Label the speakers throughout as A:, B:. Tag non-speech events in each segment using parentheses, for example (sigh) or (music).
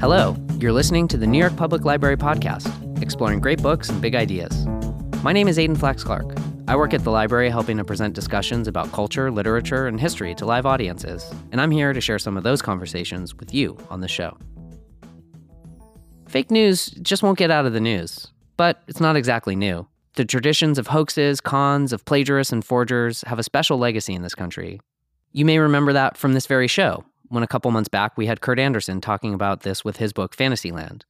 A: Hello, you're listening to the New York Public Library podcast, exploring great books and big ideas. My name is Aidan Flax Clark. I work at the library helping to present discussions about culture, literature, and history to live audiences, and I'm here to share some of those conversations with you on the show. Fake news just won't get out of the news, but it's not exactly new. The traditions of hoaxes, cons, of plagiarists and forgers have a special legacy in this country. You may remember that from this very show, when a couple months back we had Kurt Andersen talking about this with his book Fantasyland.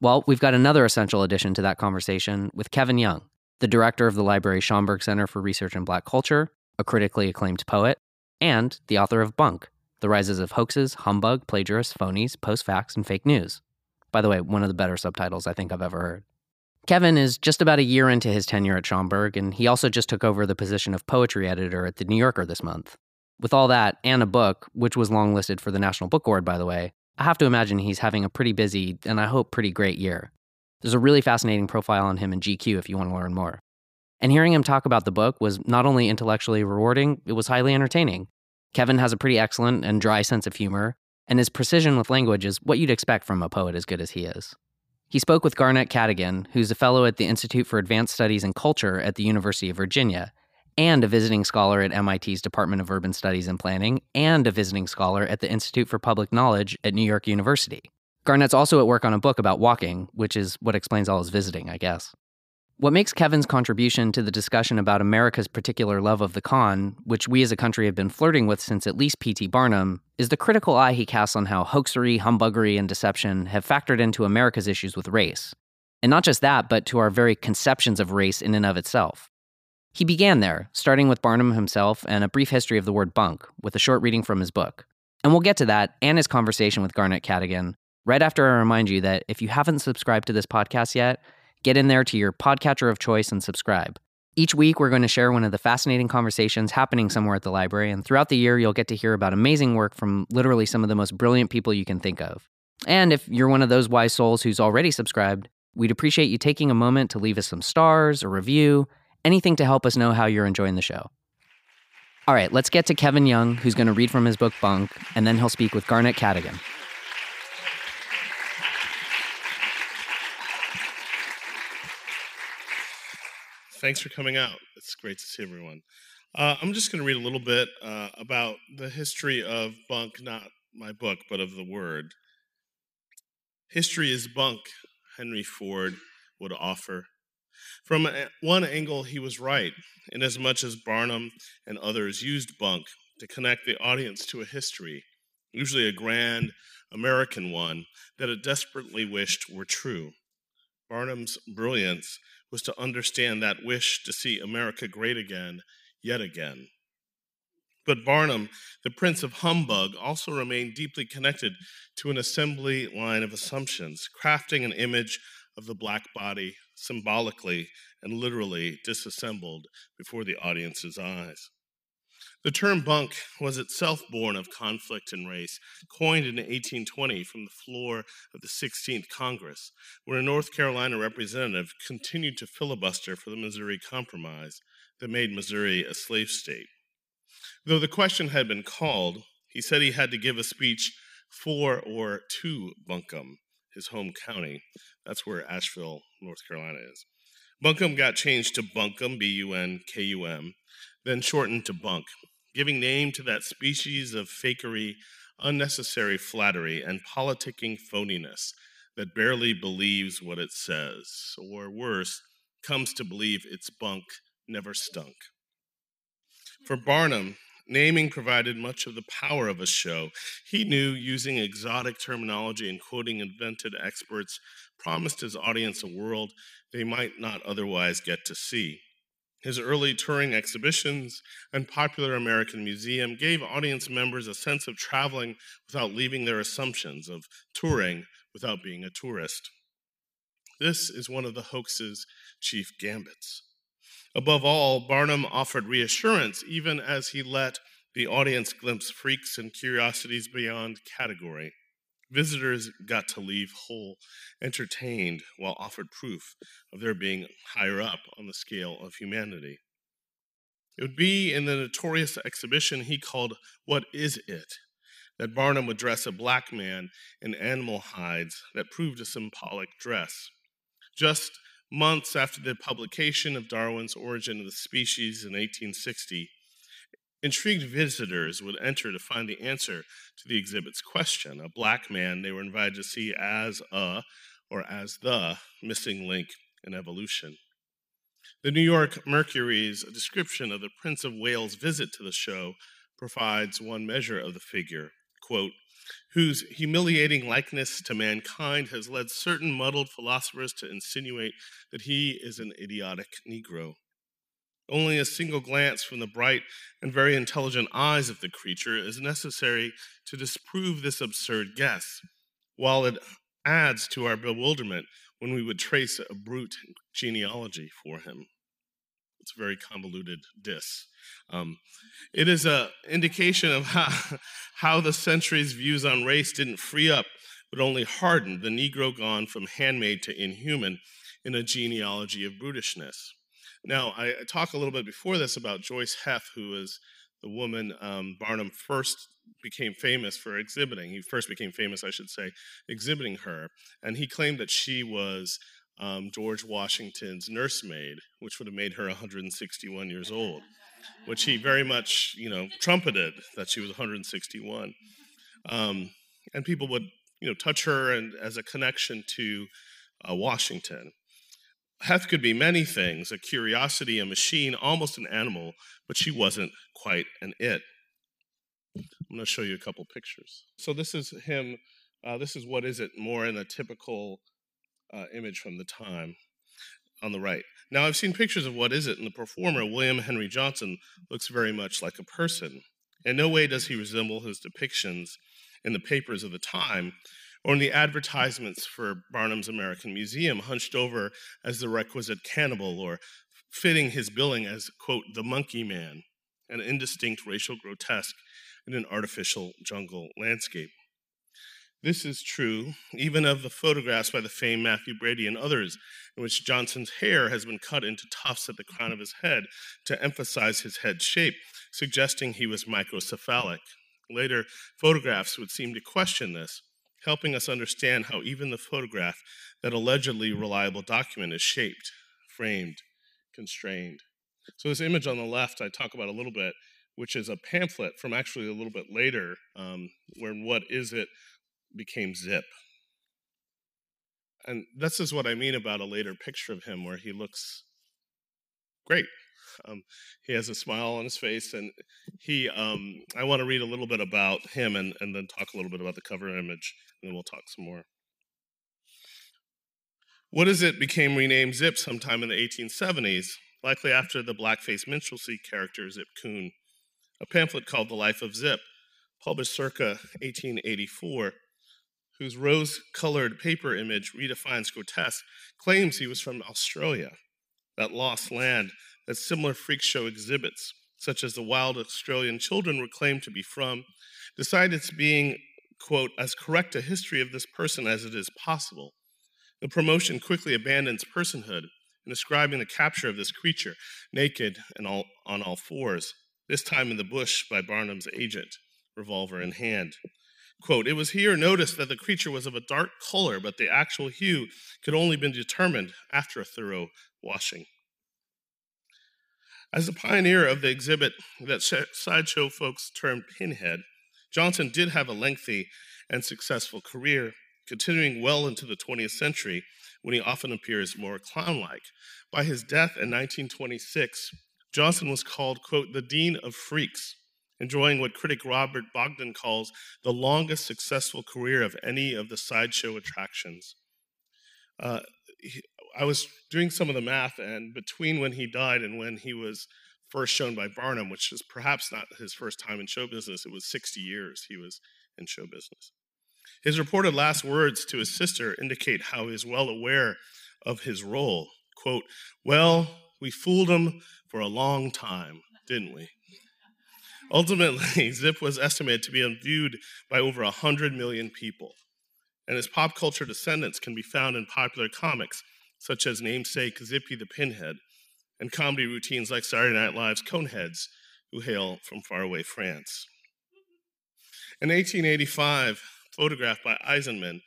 A: Well, we've got another essential addition to that conversation with Kevin Young, the director of the library Schomburg Center for Research in Black Culture, a critically acclaimed poet, and the author of Bunk, The Rises of Hoaxes, Humbug, Plagiarists, Phonies, Post Facts, and Fake News. By the way, one of the better subtitles I think I've ever heard. Kevin is just about a year into his tenure at Schomburg, and he also just took over the position of poetry editor at The New Yorker this month. With all that and a book, which was longlisted for the National Book Award, by the way, I have to imagine he's having a pretty busy and I hope pretty great year. There's a really fascinating profile on him in GQ if you want to learn more. And hearing him talk about the book was not only intellectually rewarding, it was highly entertaining. Kevin has a pretty excellent and dry sense of humor, and his precision with language is what you'd expect from a poet as good as he is. He spoke with Garnette Cadogan, who's a fellow at the Institute for Advanced Studies in Culture at the University of Virginia, and a visiting scholar at MIT's Department of Urban Studies and Planning, and a visiting scholar at the Institute for Public Knowledge at New York University. Garnette's also at work on a book about walking, which is what explains all his visiting, I guess. What makes Kevin's contribution to the discussion about America's particular love of the con, which we as a country have been flirting with since at least P.T. Barnum, is the critical eye he casts on how hoaxery, humbuggery, and deception have factored into America's issues with race. And not just that, but to our very conceptions of race in and of itself. He began there, starting with Barnum himself and a brief history of the word bunk, with a short reading from his book. And we'll get to that and his conversation with Garnette Cadogan right after I remind you that if you haven't subscribed to this podcast yet, get in there to your podcatcher of choice and subscribe. Each week, we're going to share one of the fascinating conversations happening somewhere at the library, and throughout the year, you'll get to hear about amazing work from literally some of the most brilliant people you can think of. And if you're one of those wise souls who's already subscribed, we'd appreciate you taking a moment to leave us some stars, a review, anything to help us know how you're enjoying the show. All right, let's get to Kevin Young, who's going to read from his book Bunk, and then he'll speak with Garnette Cadogan.
B: Thanks for coming out. It's great to see everyone. Uh, I'm just going to read a little bit uh, about the history of bunk, not my book, but of the word. History is bunk, Henry Ford would offer. From one angle, he was right, inasmuch as Barnum and others used bunk to connect the audience to a history, usually a grand American one, that it desperately wished were true. Barnum's brilliance was to understand that wish to see America great again, yet again. But Barnum, the prince of humbug, also remained deeply connected to an assembly line of assumptions, crafting an image of the black body symbolically and literally disassembled before the audience's eyes. The term bunk was itself born of conflict and race, coined in 1820 from the floor of the 16th Congress, where a North Carolina representative continued to filibuster for the Missouri Compromise that made Missouri a slave state. Though the question had been called, he said he had to give a speech for or to Buncombe, his home county. That's where Asheville, North Carolina is. Buncombe got changed to Bunkum, B U N K U M, then shortened to Bunk, giving name to that species of fakery, unnecessary flattery, and politicking phoniness that barely believes what it says, or worse, comes to believe its bunk never stunk. For Barnum, naming provided much of the power of a show. He knew using exotic terminology and quoting invented experts promised his audience a world they might not otherwise get to see. His early touring exhibitions and popular American Museum gave audience members a sense of traveling without leaving their assumptions, of touring without being a tourist. This is one of the hoax's chief gambits. Above all, Barnum offered reassurance even as he let the audience glimpse freaks and curiosities beyond category. Visitors got to leave whole, entertained, while offered proof of their being higher up on the scale of humanity. It would be in the notorious exhibition he called What Is It? that Barnum would dress a black man in animal hides that proved a symbolic dress. Just months after the publication of Darwin's Origin of the Species in 1860, intrigued visitors would enter to find the answer to the exhibit's question. A black man they were invited to see as a or as the missing link in evolution. The New York Mercury's description of the Prince of Wales' visit to the show provides one measure of the figure. Quote, whose humiliating likeness to mankind has led certain muddled philosophers to insinuate that he is an idiotic Negro. Only a single glance from the bright and very intelligent eyes of the creature is necessary to disprove this absurd guess, while it adds to our bewilderment when we would trace a brute genealogy for him. It's a very convoluted diss. Um, it is an indication of how, (laughs) how the century's views on race didn't free up, but only hardened the Negro gone from handmade to inhuman in a genealogy of brutishness. Now, I, I talk a little bit before this about Joice Heth, who is the woman um, Barnum first became famous for exhibiting. He first became famous, I should say, exhibiting her. And he claimed that she was um, George Washington's nursemaid, which would have made her 161 years old, which he very much, you know, trumpeted that she was 161. Um, and people would, you know, touch her and as a connection to uh, Washington. Heth could be many things a curiosity, a machine, almost an animal, but she wasn't quite an it. I'm going to show you a couple pictures. So, this is him. Uh, this is what is it more in a typical uh, image from the time on the right. Now, I've seen pictures of what is it, and the performer, William Henry Johnson, looks very much like a person. In no way does he resemble his depictions in the papers of the time or in the advertisements for Barnum's American Museum, hunched over as the requisite cannibal or fitting his billing as, quote, the monkey man, an indistinct racial grotesque in an artificial jungle landscape. This is true even of the photographs by the famed Mathew Brady and others, in which Johnson's hair has been cut into tufts at the crown of his head to emphasize his head shape, suggesting he was microcephalic. Later photographs would seem to question this, helping us understand how even the photograph, that allegedly reliable document, is shaped, framed, constrained. So, this image on the left, I talk about a little bit, which is a pamphlet from actually a little bit later, um, where What Is It became Zip. And this is what I mean about a later picture of him where he looks great. Um, he has a smile on his face, and he. Um, I want to read a little bit about him, and, and then talk a little bit about the cover image, and then we'll talk some more. What is it became renamed Zip sometime in the 1870s, likely after the blackface minstrelsy character Zip Coon. A pamphlet called The Life of Zip, published circa 1884, whose rose colored paper image redefines grotesque, claims he was from Australia, that lost land that similar freak show exhibits, such as the wild Australian children were claimed to be from, decide it's being, quote, as correct a history of this person as it is possible. The promotion quickly abandons personhood in ascribing the capture of this creature, naked and all, on all fours, this time in the bush by Barnum's agent, revolver in hand. Quote, it was here noticed that the creature was of a dark color, but the actual hue could only be determined after a thorough washing. As the pioneer of the exhibit that sideshow folks termed Pinhead, Johnson did have a lengthy and successful career, continuing well into the 20th century when he often appears more clown like. By his death in 1926, Johnson was called, quote, the Dean of Freaks, enjoying what critic Robert Bogdan calls the longest successful career of any of the sideshow attractions. Uh, he, I was doing some of the math, and between when he died and when he was first shown by Barnum, which is perhaps not his first time in show business, it was 60 years he was in show business. His reported last words to his sister indicate how he is well aware of his role. Quote, Well, we fooled him for a long time, didn't we? Ultimately, (laughs) Zip was estimated to be viewed by over 100 million people, and his pop culture descendants can be found in popular comics such as namesake Zippy the Pinhead, and comedy routines like Saturday Night Live's Coneheads, who hail from faraway France. In 1885, photographed by Eisenmann,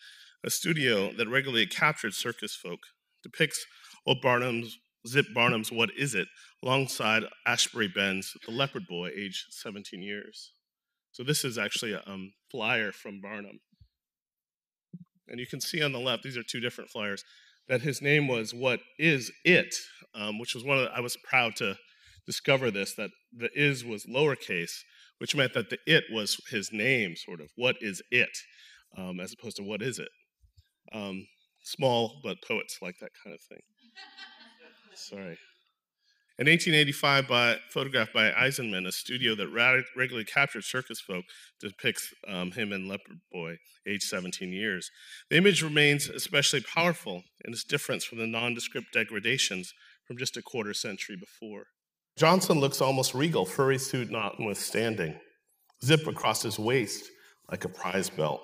B: a studio that regularly captured circus folk, depicts old Barnum's Zip Barnum's What Is It alongside Ashbury Ben's The Leopard Boy, age 17 years. So this is actually a um, flyer from Barnum. And you can see on the left, these are two different flyers, that his name was What Is It, um, which was one of the, I was proud to discover this, that the is was lowercase, which meant that the it was his name, sort of. What is it? Um, as opposed to what is it? Um, small, but poets like that kind of thing. (laughs) Sorry. In 1885, by, photographed by Eisenmann, a studio that regularly captured circus folk depicts um, him and Leopard Boy, age 17 years. The image remains especially powerful in its difference from the nondescript degradations from just a quarter century before. Johnson looks almost regal, furry suit notwithstanding, zip across his waist like a prize belt.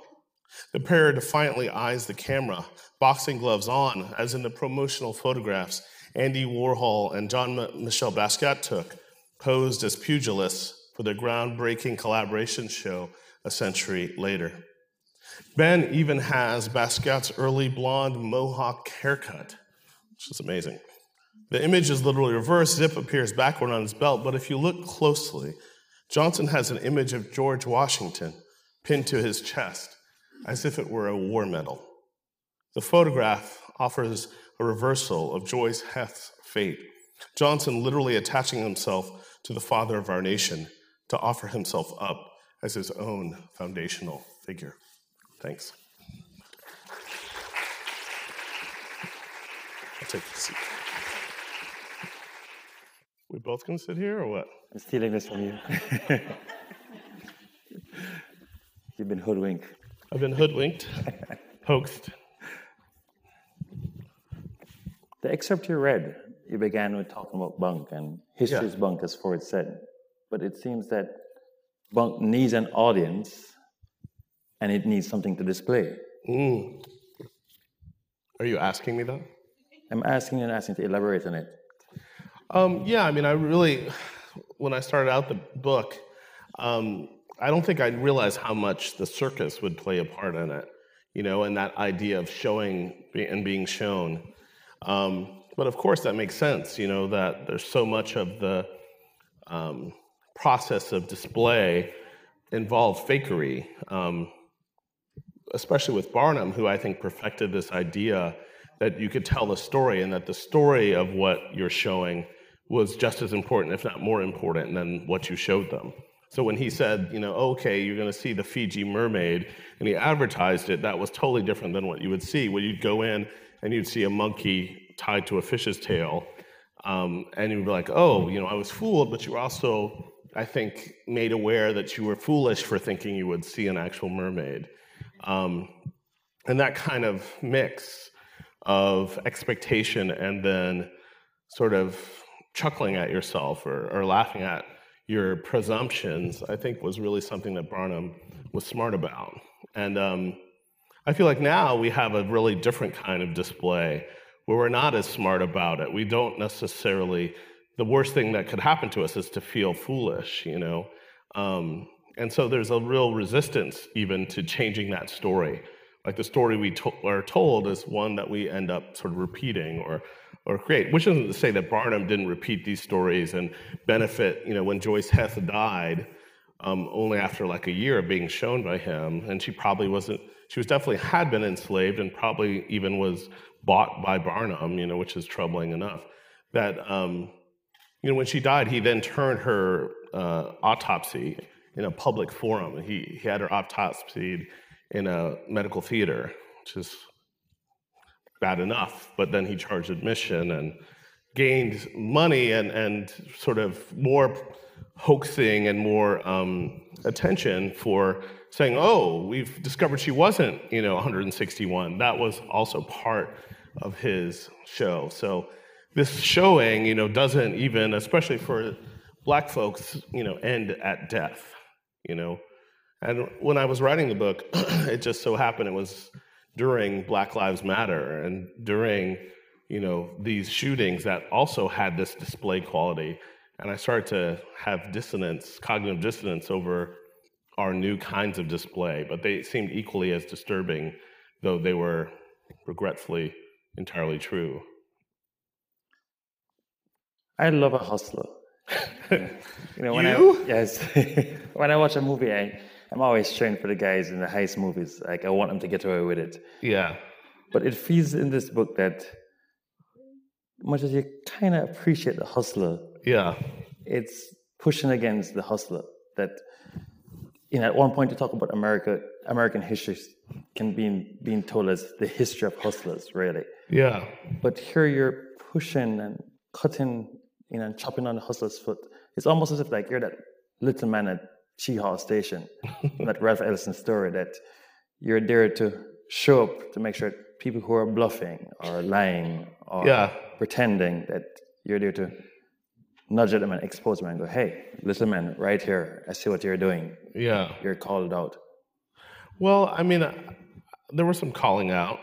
B: The pair defiantly eyes the camera, boxing gloves on, as in the promotional photographs Andy Warhol and Jean Michel Basquiat took, posed as pugilists for their groundbreaking collaboration show a century later. Ben even has Basquiat's early blonde mohawk haircut, which is amazing. The image is literally reversed. Zip appears backward on his belt, but if you look closely, Johnson has an image of George Washington pinned to his chest as if it were a war medal. The photograph offers a reversal of Joice Heth's fate, Johnson literally attaching himself to the father of our nation to offer himself up as his own foundational figure. Thanks. I'll take a seat. We both gonna sit here or what?
C: I'm stealing this from you. (laughs) You've been hoodwinked.
B: I've been hoodwinked, hoaxed.
C: The excerpt you read, you began with talking about bunk and history's
B: Yeah.
C: bunk, as Ford said. But it seems that bunk needs an audience and it needs something to display.
B: Mm. Are you asking me that?
C: I'm asking you and asking to elaborate on it.
B: Um, yeah, I mean, I really, when I started out the book, um, I don't think I realized how much the circus would play a part in it, you know, and that idea of showing and being shown. Um, but of course, that makes sense, you know, that there's so much of the um, process of display involved fakery, um, especially with Barnum, who I think perfected this idea that you could tell a story and that the story of what you're showing was just as important, if not more important, than what you showed them. So when he said, you know, okay, you're going to see the Fiji mermaid, and he advertised it, that was totally different than what you would see. When you'd go in and you'd see a monkey tied to a fish's tail, um, and you'd be like, oh, you know, I was fooled, but you were also, I think, made aware that you were foolish for thinking you would see an actual mermaid. Um, and that kind of mix of expectation and then sort of chuckling at yourself or, or laughing at your presumptions, I think was really something that Barnum was smart about. And um, I feel like now we have a really different kind of display where we're not as smart about it. We don't necessarily, the worst thing that could happen to us is to feel foolish, you know? Um, and so there's a real resistance even to changing that story. Like the story we to- are told is one that we end up sort of repeating or or create. Which isn't to say that Barnum didn't repeat these stories and benefit. You know, when Joice Heth died, um, only after like a year of being shown by him, and she probably wasn't. She was definitely had been enslaved and probably even was bought by Barnum. You know, which is troubling enough. That um, you know, when she died, he then turned her uh, autopsy in a public forum. He he had her autopsied in a medical theater, which is bad enough, but then he charged admission and gained money and, and sort of more hoaxing and more um, attention for saying, oh, we've discovered she wasn't, you know, 161. That was also part of his show. So this showing, you know, doesn't even, especially for black folks, you know, end at death, you know. And when I was writing the book, (clears throat) it just so happened it was during Black Lives Matter and during you know these shootings that also had this display quality and i started to have dissonance cognitive dissonance over are new kinds of display, but they seemed equally as disturbing, though they were regretfully entirely true.
C: I love a hustler. (laughs) you
B: know, when you?
C: I yes, (laughs) when I watch a movie, I, I'm always trained for the guys in the heist movies. Like I want them to get away with it.
B: Yeah.
C: But it feels in this book that much as you kind of appreciate the hustler,
B: yeah,
C: it's pushing against the hustler. That you know, at one point you talk about America, American history can be being told as the history of hustlers, really.
B: Yeah.
C: But here you're pushing and cutting, you know, and chopping on the hustler's foot. It's almost as if like you're that little man at Chehaw Station, (laughs) that Ralph Ellison story that you're there to show up to make sure people who are bluffing or lying or
B: yeah.
C: pretending that you're there to nudge at them and expose them and go, hey, little man, right here, I see what you're doing.
B: Yeah.
C: You're called out.
B: Well, I mean, there was some calling out.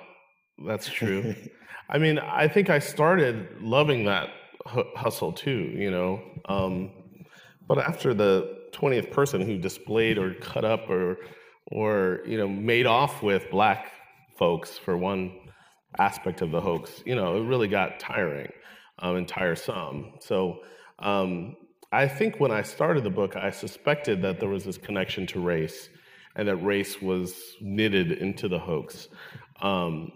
B: That's true. (laughs) I mean, I think I started loving that hustle too, you know. Um, but after the 20th person who displayed or cut up or, or, you know, made off with black folks for one aspect of the hoax, you know, it really got tiring um, and tiresome. So um, I think when I started the book, I suspected that there was this connection to race and that race was knitted into the hoax um,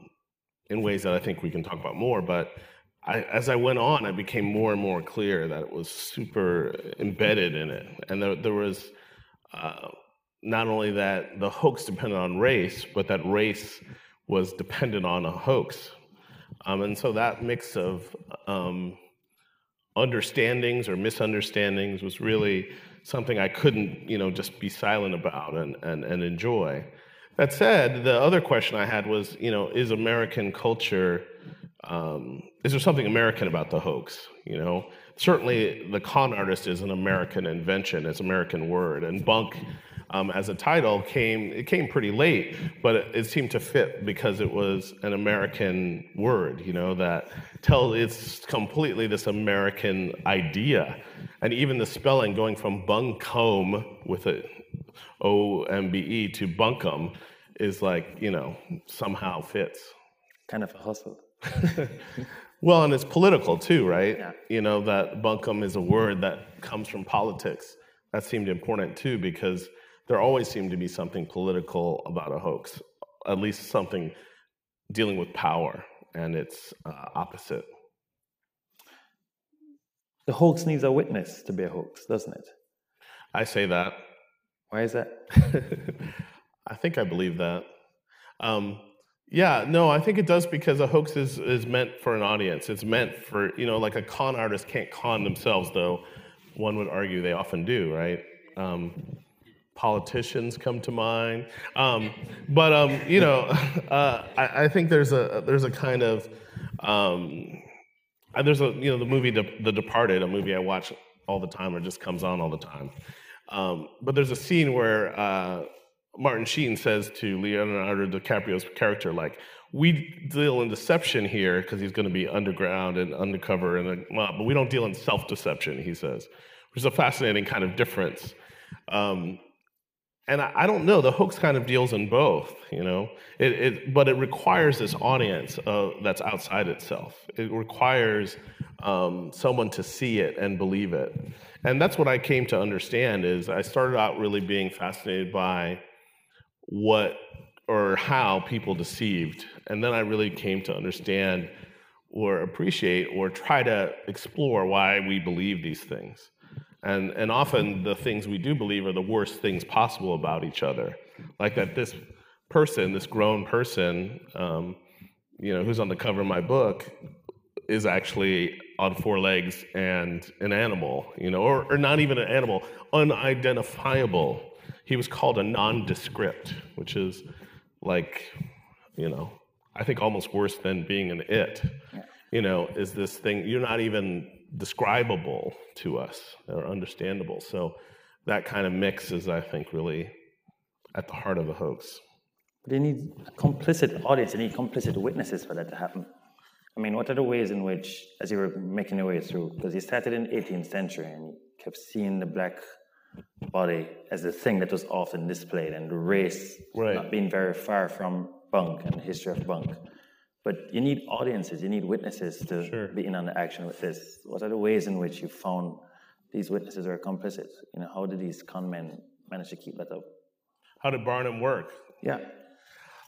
B: in ways that I think we can talk about more. But I, as I went on, I became more and more clear that it was super embedded in it. And there, there was uh, not only that the hoax depended on race, but that race was dependent on a hoax. Um, and so that mix of um, understandings or misunderstandings was really something I couldn't, you know, just be silent about and, and, and enjoy. That said, the other question I had was, you know, is American culture, um, is there something American about the hoax? You know, certainly the con artist is an American invention, it's an American word, and bunk um, as a title came it came pretty late, but it, it, seemed to fit because it was an American word, you know, that tell it's completely this American idea. And even the spelling going from buncombe with a O M B E to bunkum is like, you know, somehow fits.
C: Kind of a hustle. (laughs)
B: well, and it's political too, right?
C: Yeah.
B: You know, that bunkum is a word that comes from politics. That seemed important too because there always seemed to be something political about a hoax, at least something dealing with power and its uh, opposite.
C: The hoax needs a witness to be a hoax, doesn't it?
B: I say that.
C: Why is that? (laughs)
B: I think I believe that. Um, yeah, no, I think it does because a hoax is, is meant for an audience. It's meant for, you know, like a con artist can't con themselves, though one would argue they often do, right? Um, politicians come to mind. Um, but um, you know, (laughs) uh, I, I, think there's a there's a kind of um, uh, there's a you know the movie De- The Departed, a movie I watch all the time or just comes on all the time. Um, but there's a scene where uh, Martin Sheen says to Leonardo DiCaprio's character, like, "We deal in deception here because he's going to be underground and undercover, and but we don't deal in self-deception." He says, which is a fascinating kind of difference. Um, and I, I, don't know the hoax kind of deals in both you know? It, it but it requires this audience uh, that's outside itself. It requires um, someone to see it and believe it. And that's what i came to understand is i started out really being fascinated by what or how people deceived. And then i really came to understand or appreciate or try to explore why we believe these things and, and often the things we do believe are the worst things possible about each other. Like that this person, this grown person, um, you know, who's on the cover of my book, is actually on four legs and an animal, you know, or, or not even an animal, unidentifiable. He was called a nondescript, which is like, you know, I think almost worse than being an it. You know, is this thing, you're not even describable to us or understandable. So that kind of mix is, I think, really at the heart of the hoax.
C: But you need a complicit audience, you need complicit witnesses for that to happen. I mean, what are the ways in which, as you were making your way through, because you started in the 18th century and you kept seeing the black body as a thing that was often displayed, and the race
B: right.
C: not being very far from bunk and the history of bunk. But you need audiences, you need witnesses to
B: sure.
C: be in on the action with this. What are the ways in which you found these witnesses are complicit? You know, how did these con men manage to keep that up?
B: How did Barnum work?
C: Yeah.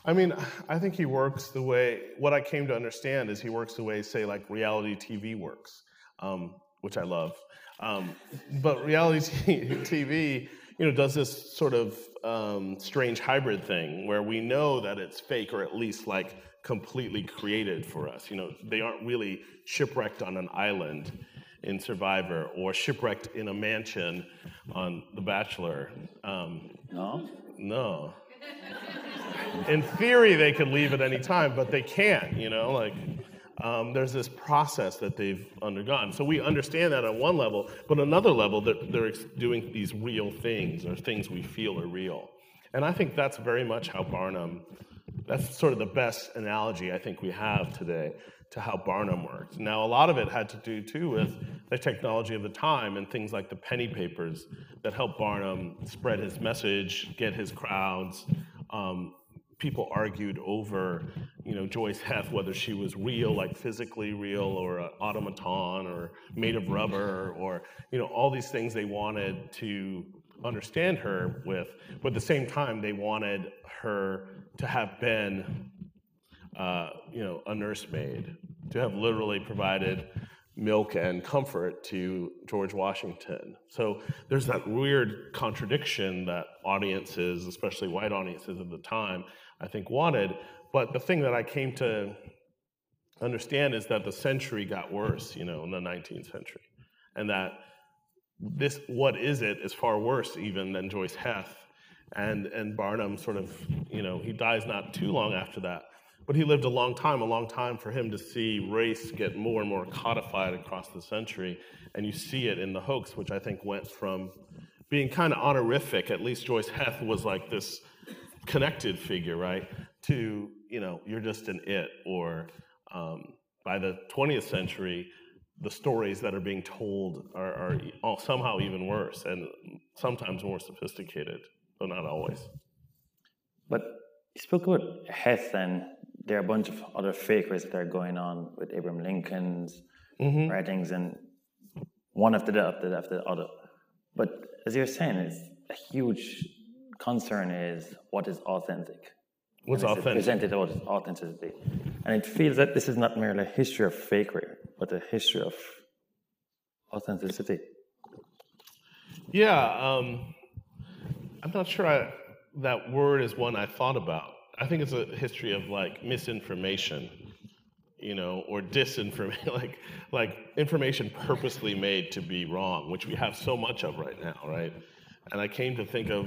B: I mean, I think he works the way, what I came to understand is he works the way, say, like reality TV works, um, which I love. Um, but reality (laughs) TV, you know, does this sort of um, strange hybrid thing where we know that it's fake or at least like completely created for us. You know, they aren't really shipwrecked on an island in Survivor or shipwrecked in a mansion on The Bachelor. Um,
C: no?
B: No. In theory, they could leave at any time, but they can't, you know, like. Um, there's this process that they've undergone. So we understand that on one level, but another level, they're, they're doing these real things or things we feel are real. And I think that's very much how Barnum, that's sort of the best analogy I think we have today to how Barnum worked. Now, a lot of it had to do too with the technology of the time and things like the penny papers that helped Barnum spread his message, get his crowds. Um, people argued over, you know, Joice Heth, whether she was real, like physically real, or an automaton, or made of rubber, or, you know, all these things they wanted to understand her with. But at the same time, they wanted her to have been, uh, you know, a nursemaid, to have literally provided milk and comfort to George Washington. So there's that weird contradiction that audiences, especially white audiences at the time, I think wanted. But the thing that I came to understand is that the century got worse, you know, in the 19th century, and that this what is it is far worse even than Joice Heth, and and Barnum sort of, you know, he dies not too long after that, but he lived a long time, a long time for him to see race get more and more codified across the century, and you see it in the hoax, which I think went from being kind of honorific. At least Joice Heth was like this connected figure, right? To, you know, you're just an it. Or um, by the 20th century, the stories that are being told are, are somehow even worse and sometimes more sophisticated, though not always.
C: But you spoke about Heth, and there are a bunch of other fakers that are going on with Abraham Lincoln's mm-hmm. writings, and one after the other after the other. But as you're saying, it's a huge concern is what is authentic.
B: What's authentic?
C: Presented what is authenticity. And it feels that this is not merely a history of fakery, but a history of authenticity.
B: Yeah, um, I'm not sure I, that word is one I thought about. I think it's a history of like misinformation, you know, or disinformation, (laughs) like like information purposely made to be wrong, which we have so much of right now, right? And I came to think of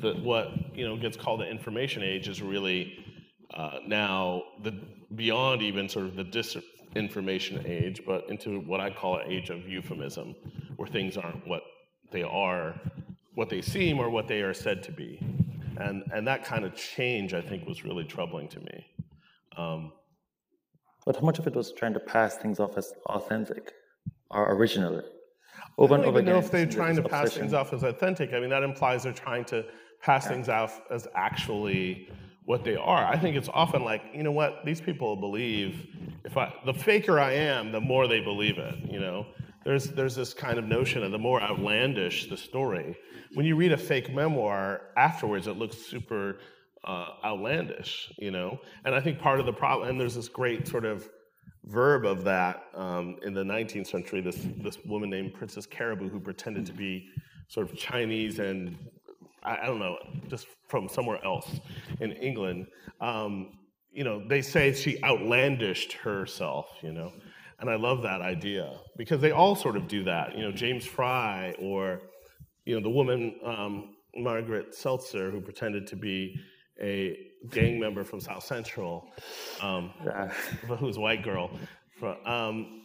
B: the, what you know gets called the information age is really uh, now the beyond even sort of the disinformation age, but into what I call an age of euphemism, where things aren't what they are, what they seem, or what they are said to be. And and that kind of change, I think, was really troubling to me. Um,
C: but how much of it was trying to pass things off as authentic or original? over
B: I don't
C: and over
B: even know if they're trying to pass things off as authentic. I mean, that implies they're trying to pass yeah. things off as actually what they are. I think it's often like, you know what, these people believe if I the faker I am, the more they believe it, you know. There's there's this kind of notion of the more outlandish the story. When you read a fake memoir afterwards, it looks super uh, outlandish, you know. And I think part of the problem, and there's this great sort of verb of that um, in the 19th century. This this woman named Princess Caraboo who pretended to be sort of Chinese and I, I don't know, just from somewhere else in England. Um, you know, they say she outlandished herself. You know, and I love that idea because they all sort of do that. You know, James Frey or you know the woman um, Margaret Seltzer who pretended to be a gang member from South Central, um, who's a white girl. From, um,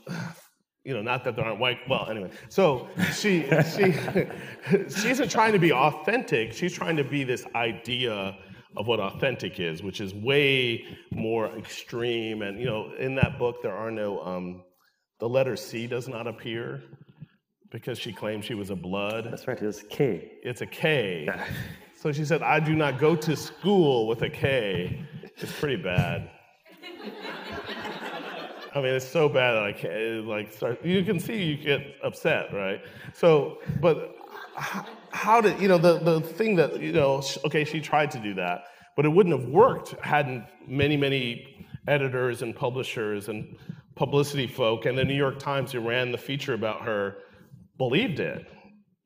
B: you know, not that there aren't white. Well, anyway, so she she (laughs) she isn't trying to be authentic. She's trying to be this idea of what authentic is, which is way more extreme. And you know, in that book, there are no um, the letter C does not appear. because she claimed she was a blood.
C: That's right, it's K.
B: It's a K. So she said, I do not go to school with a K. It's pretty bad. I mean, it's so bad that I can't, like, start, you can see you get upset, right? So, but how did, you know, the, the thing that, you know, okay, she tried to do that, but it wouldn't have worked hadn't many, many editors and publishers and publicity folk and the New York Times who ran the feature about her believed it,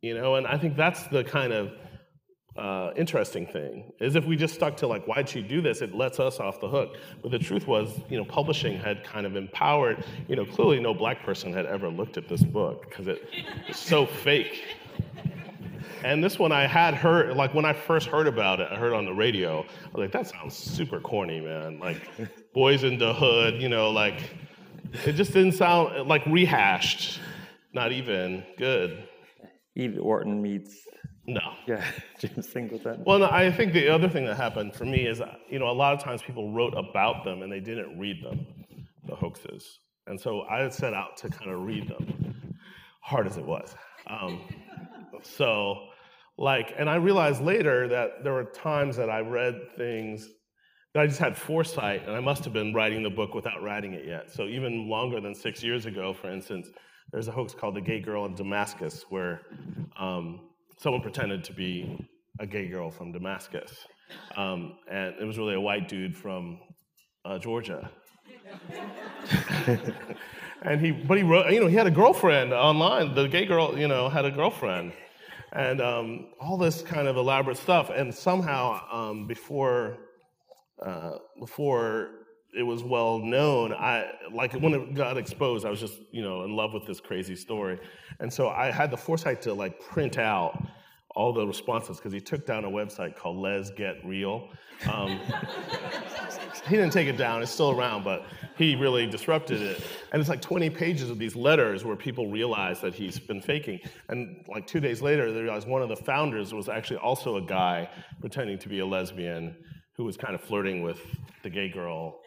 B: you know, and I think that's the kind of uh, interesting thing is if we just stuck to like why'd she do this? It lets us off the hook. But the truth was you know publishing had kind of empowered you know clearly no black person had ever looked at this book because it was so fake and this one i had heard like when i first heard about it i heard on the radio i was like that sounds super corny man like (laughs) boys in the hood you know like it just didn't sound like rehashed not even good
C: Eve Orton meets
B: no.
C: Yeah, (laughs) James Singleton.
B: Well, no, I think the other thing that happened for me is, you know, a lot of times people wrote about them and they didn't read them, the hoaxes. And so I set out to kind of read them, hard as it was. Um, so, like, and I realized later that there were times that I read things that I just had foresight, and I must have been writing the book without writing it yet. So even longer than six years ago, for instance, there's a hoax called The Gay Girl in Damascus, where um, someone pretended to be a gay girl from Damascus. Um, and it was really a white dude from uh, Georgia. (laughs) and he, but he wrote, you know, he had a girlfriend online. The gay girl, you know, had a girlfriend. And um, all this kind of elaborate stuff. And somehow, um, before, uh, before it was well known, I like when it got exposed, I was just you know in love with this crazy story, and so I had the foresight to like print out all the responses because he took down a website called Lez Get Real. Um, (laughs) he didn't take it down; it's still around, but he really disrupted it. And it's like 20 pages of these letters where people realize that he's been faking. And like two days later, they realized one of the founders was actually also a guy pretending to be a lesbian who was kind of flirting with the gay girl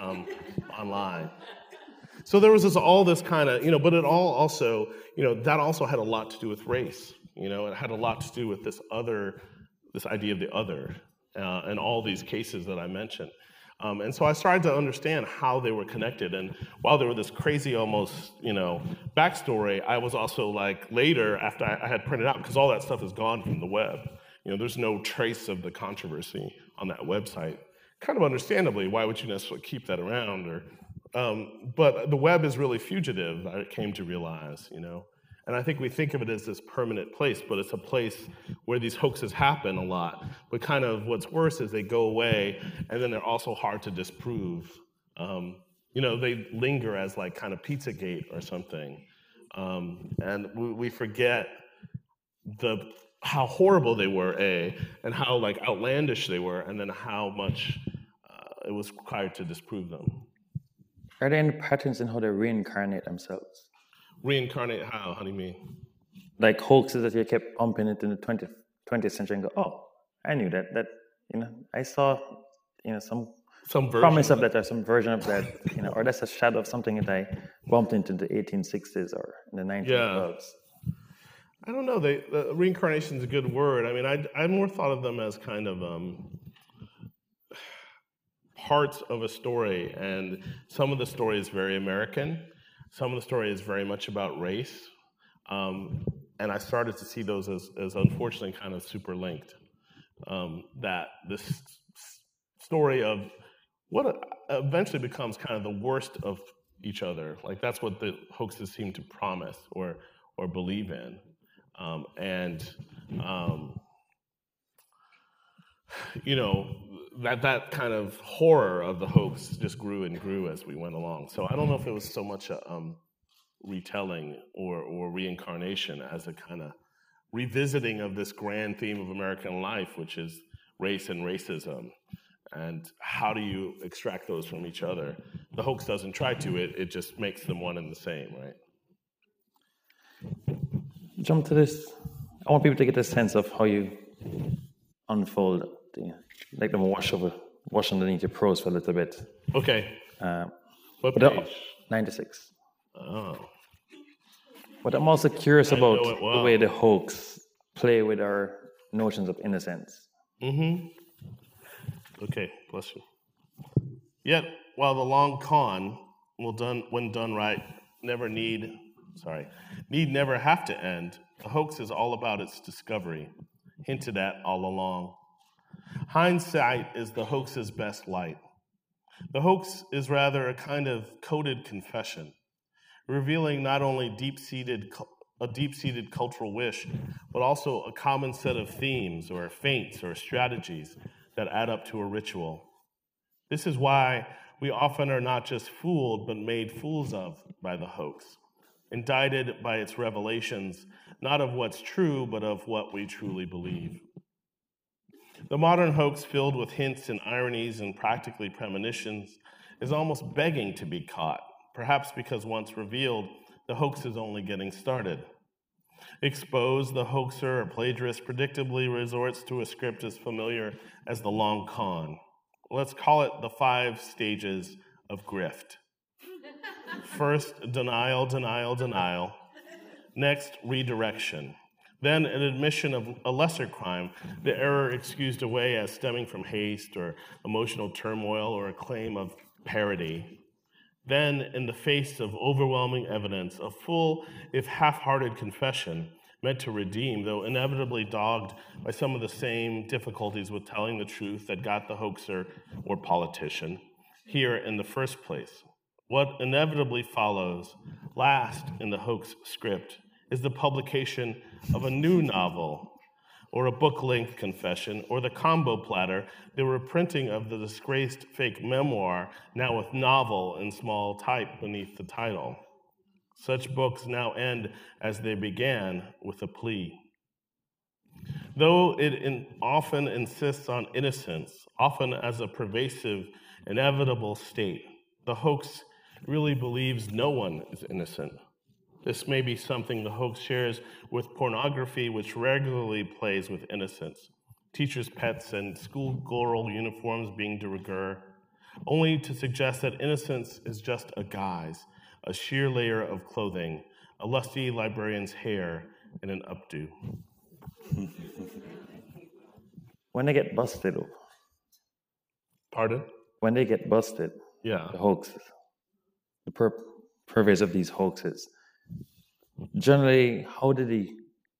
B: um, online. So there was this, all this kind of, you know, but it all also, you know, that also had a lot to do with race. You know, it had a lot to do with this other, this idea of the other, uh, and all these cases that I mentioned. Um, and so I started to understand how they were connected. And while there were this crazy, almost, you know, backstory, I was also like later, after I, had printed out, because all that stuff is gone from the web. You know, there's no trace of the controversy on that website kind of understandably, why would you necessarily keep that around? Or, um, but the web is really fugitive. I came to realize, you know, and I think we think of it as this permanent place, but it's a place where these hoaxes happen a lot. But kind of what's worse is they go away, and then they're also hard to disprove. Um, you know, they linger as like kind of Pizzagate or something, um, and we, we forget the how horrible they were, a, and how like outlandish they were, and then how much uh, it was required to disprove them.
C: Are there any patterns in how they reincarnate themselves?
B: Reincarnate how? How do you mean?
C: Like hoaxes that you kept pumping into in the 20th, 20th century and go, oh, I knew that. That you know, I saw you know some
B: some
C: promise of that or some version of that, you know, or that's a shadow of something that I bumped into the 1860s or in the 1912s. Yeah.
B: I don't know. They, the reincarnation is a good word. I mean, I, I more thought of them as kind of um, (sighs) parts of a story, and some of the story is very American. Some of the story is very much about race, um, and I started to see those as, as unfortunately kind of super linked. Um, that this story of what eventually becomes kind of the worst of each other, like that's what the hoaxes seem to promise or or believe in. Um, and um, you know that that kind of horror of the hoax just grew and grew as we went along. So I don't know if it was so much a um, retelling or or reincarnation as a kind of revisiting of this grand theme of American life, which is race and racism. And how do you extract those from each other? The hoax doesn't try to, it, it just makes them one and the same, right?
C: jump to this. I want people to get a sense of how you unfold the, like them wash over, wash underneath your prose for a little bit.
B: Okay. Uh,
C: what page? 96.
B: Oh.
C: But I'm also curious
B: I
C: about
B: it
C: the way the hoax play with our notions of innocence.
B: Mm-hmm. Okay, bless you. Yet, while the long con will done when done right, never need sorry, need never have to end, the hoax is all about its discovery, hinted at all along. Hindsight is the hoax's best light. The hoax is rather a kind of coded confession, revealing not only deep-seated a deep-seated cultural wish, but also a common set of themes or feints or strategies that add up to a ritual. This is why we often are not just fooled, but made fools of by the hoax, indicted by its revelations, not of what's true, but of what we truly believe. The modern hoax, filled with hints and ironies and practically premonitions, is almost begging to be caught, perhaps because once revealed, the hoax is only getting started. Exposed, the hoaxer or plagiarist predictably resorts to a script as familiar as the long con. Let's call it the five stages of grift. (laughs) First, denial, denial, denial. Next, redirection. Then, an admission of a lesser crime, the error excused away as stemming from haste or emotional turmoil or a claim of parody. Then, in the face of overwhelming evidence, a full, if half hearted confession meant to redeem, though inevitably dogged by some of the same difficulties with telling the truth that got the hoaxer or politician here in the first place. What inevitably follows last in the hoax script is the publication of a new novel or a book length confession, or the combo platter, the reprinting of the disgraced fake memoir, now with novel in small type beneath the title. Such books now end as they began with a plea. Though it in, often insists on innocence, often as a pervasive, inevitable state, the hoax really believes no one is innocent. This may be something the hoax shares with pornography, which regularly plays with innocence, teachers' pets, and schoolgirl uniforms being de rigueur, only to suggest that innocence is just a guise, a sheer layer of clothing, a lusty librarian's hair, and an updo. (laughs)
C: When they get busted, oh.
B: Pardon?
C: when they get busted,
B: Yeah.
C: the hoaxes, the pur- purveyors of these hoaxes, generally, how did he?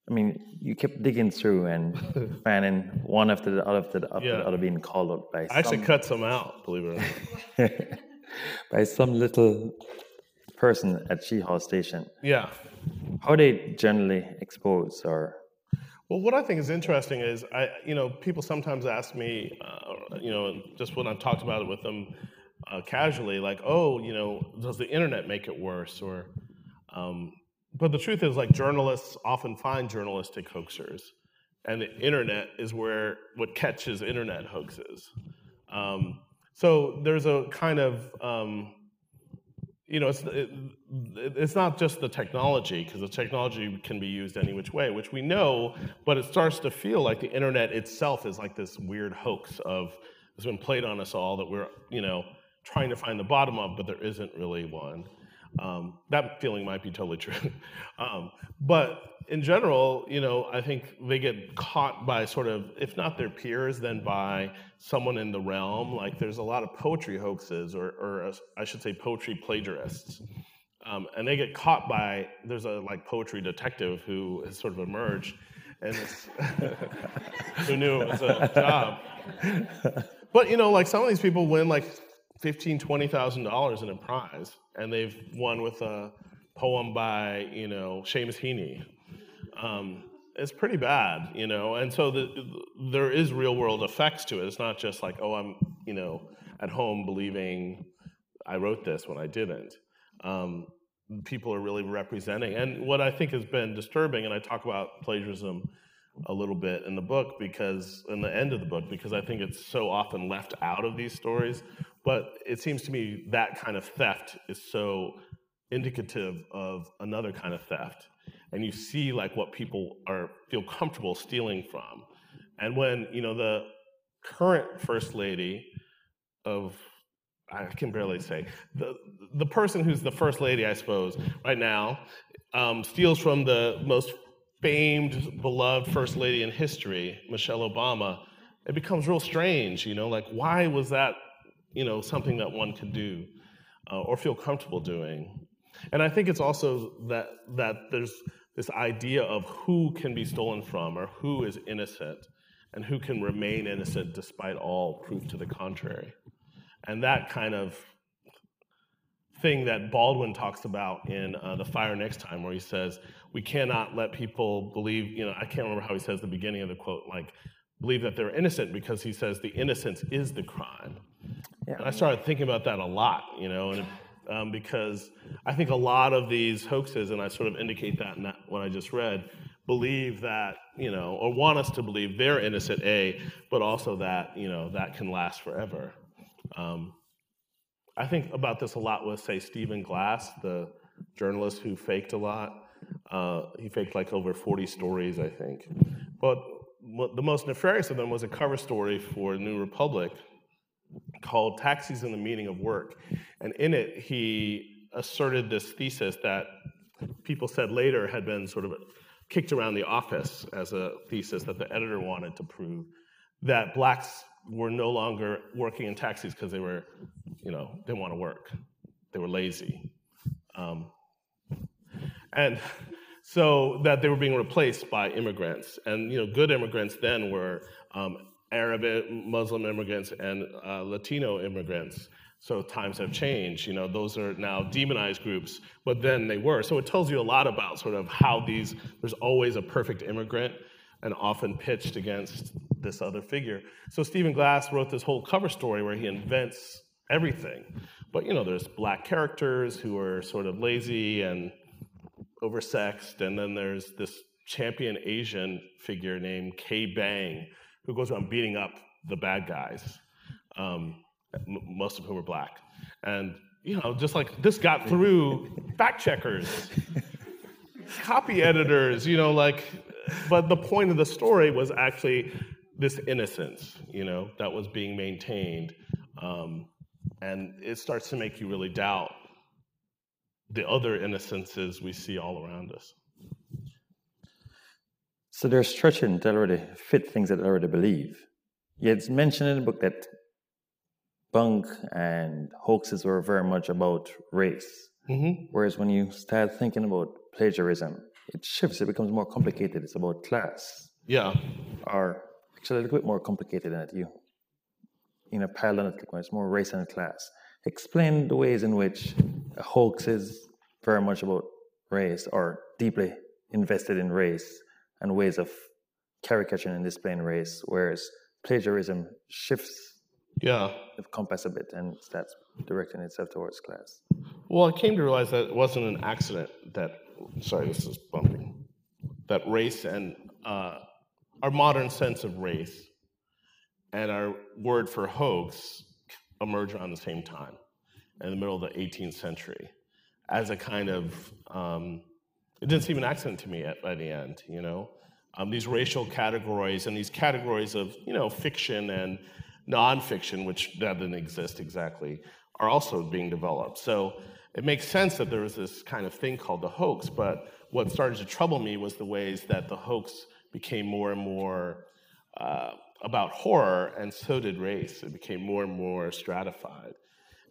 C: I mean, you kept digging through and (laughs) finding one after the other after the, after
B: Yeah.
C: the other being called out by
B: I actually
C: some,
B: cut some out, believe it or not. (laughs)
C: by some little person at Chehaw Station.
B: Yeah.
C: How are they generally exposed or
B: Well, what I think is interesting is, I, you know, people sometimes ask me, uh, you know, just when I've talked about it with them uh, casually, like, oh, you know, does the internet make it worse? Or, um, but the truth is, like, journalists often find journalistic hoaxers, and the internet is where what catches internet hoaxes. Um, so there's a kind of um, you know, it's it, it's not just the technology because the technology can be used any which way, which we know, but it starts to feel like the internet itself is like this weird hoax of it's been played on us all that we're you know trying to find the bottom of, but there isn't really one. Um, that feeling might be totally true, (laughs) um, but in general, you know, I think they get caught by sort of, if not their peers, then by someone in the realm. Like there's a lot of poetry hoaxes, or, or uh, I should say, poetry plagiarists, um, and they get caught by. There's a like poetry detective who has sort of emerged, and (laughs) who knew it was a job. But you know, like some of these people win like fifteen, twenty thousand dollars in a prize, and they've won with a poem by you know Seamus Heaney. Um, it's pretty bad, you know, and so the, there is real world effects to it. It's not just like, oh, I'm you know at home believing I wrote this when I didn't. Um, people are really representing, and what I think has been disturbing, and I talk about plagiarism a little bit in the book because in the end of the book because I think it's so often left out of these stories. But it seems to me that kind of theft is so indicative of another kind of theft. And you see like what people are feel comfortable stealing from. And when, you know, the current first lady of I can barely say the the person who's the first lady, I suppose, right now, um, steals from the most famed, beloved first lady in history, Michelle Obama, it becomes real strange. You know, like why was that, you know, something that one could do uh, or feel comfortable doing? And I think it's also that that there's this idea of who can be stolen from or who is innocent and who can remain innocent despite all proof to the contrary. And that kind of thing that Baldwin talks about in uh, The Fire Next Time, where he says, We cannot let people believe, you know, I can't remember how he says the beginning of the quote, like, believe that they're innocent because he says the innocence is the crime. Yeah. And I started thinking about that a lot, you know, and um, because I think a lot of these hoaxes, and I sort of indicate that in that, what I just read, believe that, you know, or want us to believe they're innocent, A, but also that, you know, that can last forever. Um, I think about this a lot with, say, Stephen Glass, the journalist who faked a lot. Uh, he faked like over 40 stories, I think. But the most nefarious of them was a cover story for New Republic called Taxis and the Meaning of Work. And in it, he asserted this thesis that people said later had been sort of kicked around the office as a thesis that the editor wanted to prove that blacks were no longer working in taxis because they were, you know, they want to work. They were lazy. Um, and so that they were being replaced by immigrants. And, you know, good immigrants then were um, Arab Muslim immigrants and uh, Latino immigrants. So times have changed. You know, those are now demonized groups, but then they were. So it tells you a lot about sort of how these. There's always a perfect immigrant, and often pitched against this other figure. So Stephen Glass wrote this whole cover story where he invents everything. But you know, there's black characters who are sort of lazy and oversexed, and then there's this champion Asian figure named K Bang who goes around beating up the bad guys, um, most of whom are black. And, you know, just like this got through fact checkers, copy editors, you know, like, but the point of the story was actually this innocence, you know, that was being maintained. Um, and it starts to make you really doubt the other innocences we see all around us.
C: So they're stretching to already fit things that they already believe. Yeah, it's mentioned in the book that bunk and hoaxes were very much about race. Mm-hmm. Whereas when you start thinking about plagiarism, it shifts, it becomes more complicated. It's about class.
B: Yeah.
C: Or actually a little bit more complicated than that. You, in a parallel, it's more race and class. Explain the ways in which a hoax is very much about race or deeply invested in race and ways of caricaturing and displaying race, whereas plagiarism shifts
B: yeah.
C: the compass a bit and starts directing itself towards class.
B: Well, I came to realize that it wasn't an accident that, sorry, this is bumping, that race and uh, our modern sense of race and our word for hoax emerged around the same time in the middle of the 18th century as a kind of um, it didn't seem an accident to me at, by the end, you know. Um, these racial categories and these categories of, you know, fiction and nonfiction, which that didn't exist exactly, are also being developed. So it makes sense that there was this kind of thing called the hoax, but what started to trouble me was the ways that the hoax became more and more uh, about horror, and so did race. It became more and more stratified.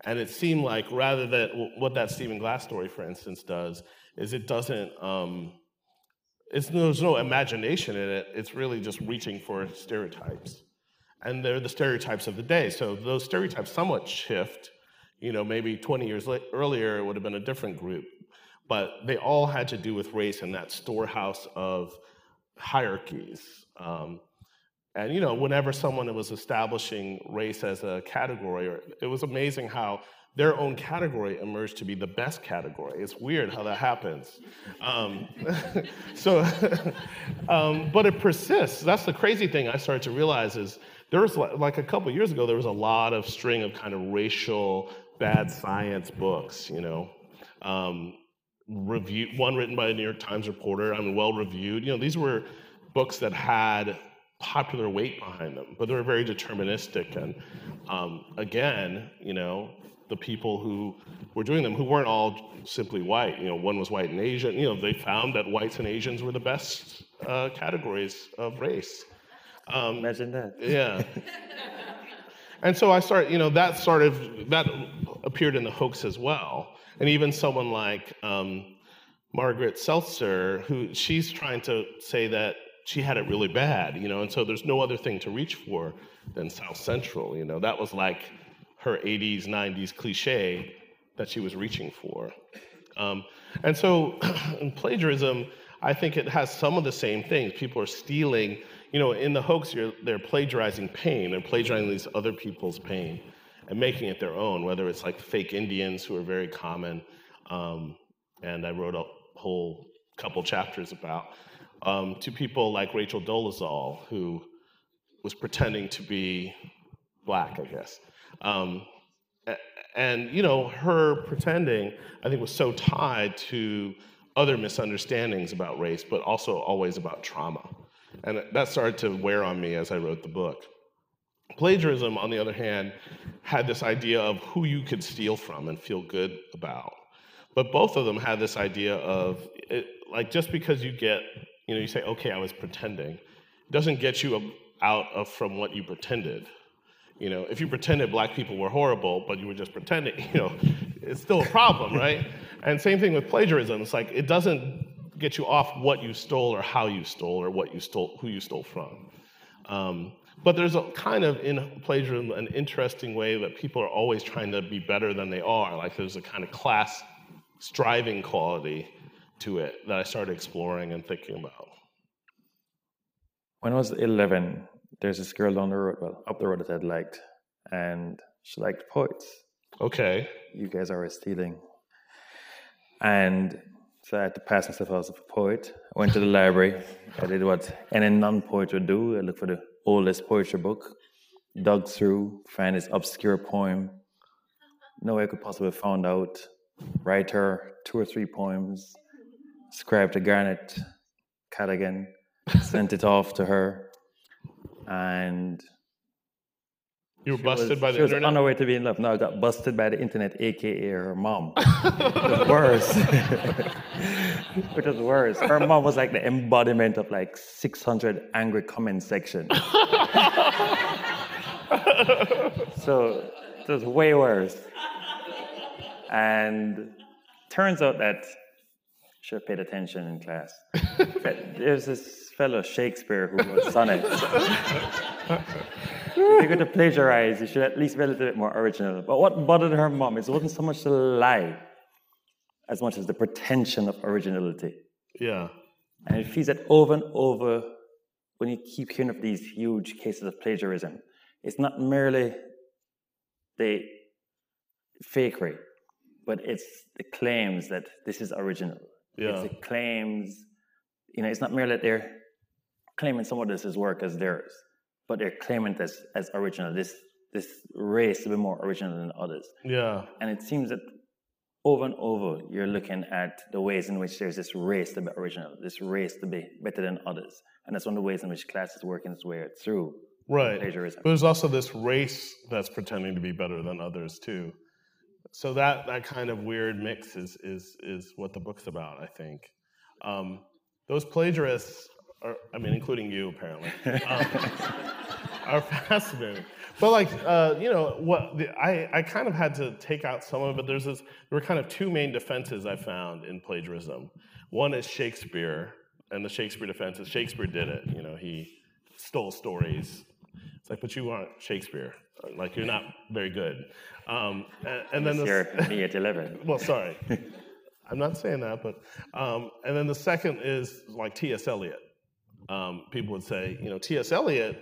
B: And it seemed like rather than what that Stephen Glass story, for instance, does, is it doesn't, um, it's, there's no imagination in it. It's really just reaching for stereotypes. And they're the stereotypes of the day. So those stereotypes somewhat shift. You know, maybe 20 years earlier, it would have been a different group. But they all had to do with race and that storehouse of hierarchies. Um, and you know, whenever someone was establishing race as a category, it was amazing how their own category emerged to be the best category. It's weird how that happens. Um, (laughs) so, (laughs) um, but it persists. That's the crazy thing I started to realize is there was like a couple years ago there was a lot of string of kind of racial bad science books. You know, um, review one written by a New York Times reporter. I mean, well reviewed. You know, these were books that had popular weight behind them, but they were very deterministic. And um, again, you know, the people who were doing them, who weren't all simply white. You know, one was white and Asian. You know, they found that whites and Asians were the best uh, categories of race.
C: Um, Imagine that.
B: Yeah. and so I started, you know, that sort of that appeared in the hoax as well. And even someone like um, Margaret Seltzer, who she's trying to say that she had it really bad, you know, and so there's no other thing to reach for than South Central, you know. That was like her 80s, 90s cliche that she was reaching for. Um, and so (clears throat) in plagiarism, I think it has some of the same things. People are stealing, you know, in the hoax, they're plagiarizing pain, they're plagiarizing these other people's pain and making it their own, whether it's like fake Indians who are very common. Um, and I wrote a whole couple chapters about, um, to people like Rachel Dolezal, who was pretending to be black, I guess. Um, and you know, her pretending, I think, was so tied to other misunderstandings about race, but also always about trauma. And that started to wear on me as I wrote the book. Plagiarism, on the other hand, had this idea of who you could steal from and feel good about. But both of them had this idea of, it, like, just because you get, you know, you say, okay, I was pretending, It doesn't get you out of from what you pretended. You know, if you pretended black people were horrible, but you were just pretending, (laughs) you know, it's still a problem, (laughs) right? And same thing with plagiarism. It's like it doesn't get you off what you stole or how you stole or what you stole, who you stole from. Um, but there's a kind of in plagiarism an interesting way that people are always trying to be better than they are. Like there's a kind of class striving quality to it that I started exploring and thinking about.
C: When I was 11, there's this girl down the road, well, up the road that I liked, and she liked poets.
B: Okay.
C: You guys are stealing. And so I had to pass myself off as a poet. I went to the library. I did what any non poet would do. I looked for the oldest poetry book, dug through, found this obscure poem. No way I could possibly found out. Writer, two or three poems, scribed to Garnette Cadogan, (laughs) sent it off to her, and
B: you were busted
C: was,
B: by the
C: she
B: internet.
C: was on her way to be in love. No, I got busted by the internet, aka her mom. the worst. Which was worse. Her mom was like the embodiment of like 600 angry comment section. (laughs) so it was way worse. And turns out that should have paid attention in class. (laughs) There's this fellow Shakespeare who wrote sonnets. (laughs) if you're going to plagiarize, you should at least be a little bit more original. But what bothered her mom is it wasn't so much the lie as much as the pretension of originality.
B: Yeah.
C: And it feeds that over and over when you keep hearing of these huge cases of plagiarism. It's not merely the fakery, but it's the claims that this is original. Yeah. It's claims, you know, it's not merely that they're claiming some of this work as theirs, but they're claiming this as original, this this race to be more original than others.
B: Yeah.
C: And it seems that over and over you're looking at the ways in which there's this race to be original, this race to be better than others. And that's one of the ways in which class is working its way through
B: right.
C: plagiarism.
B: But there's also this race that's pretending to be better than others too. So that that kind of weird mix is is is what the book's about, I think. Um, those plagiarists are, I mean, including you apparently, um, (laughs) are fascinating. But like, uh, you know, what the, I I kind of had to take out some of it. There's this. There were kind of two main defenses I found in plagiarism. One is Shakespeare, and the Shakespeare defense is Shakespeare did it. You know, he stole stories. It's like, but you aren't Shakespeare. Like you're not very good. Um, and, and then
C: the, me at eleven.
B: well, sorry, (laughs) I'm not saying that, but um, and then the second is like T.S. Eliot. Um, people would say, you know, T.S. Eliot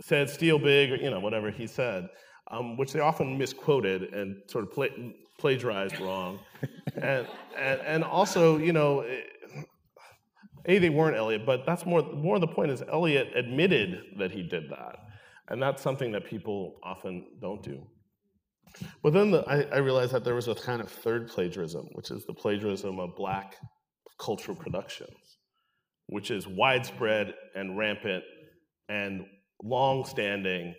B: said "steal big," or you know, whatever he said, um, which they often misquoted and sort of pla- plagiarized wrong, (laughs) and, and and also, you know. Eh, a, they weren't Eliot, but that's more more the point is Eliot admitted that he did that. And that's something that people often don't do. But then the, I, I, realized that there was a kind of third plagiarism, which is the plagiarism of black cultural productions, which is widespread and rampant and long standing.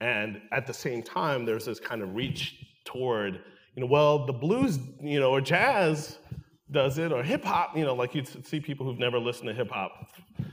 B: And at the same time, there's this kind of reach toward, you know, well, the blues, you know, or jazz does it, or hip hop, you know, like you see people who've never listened to hip hop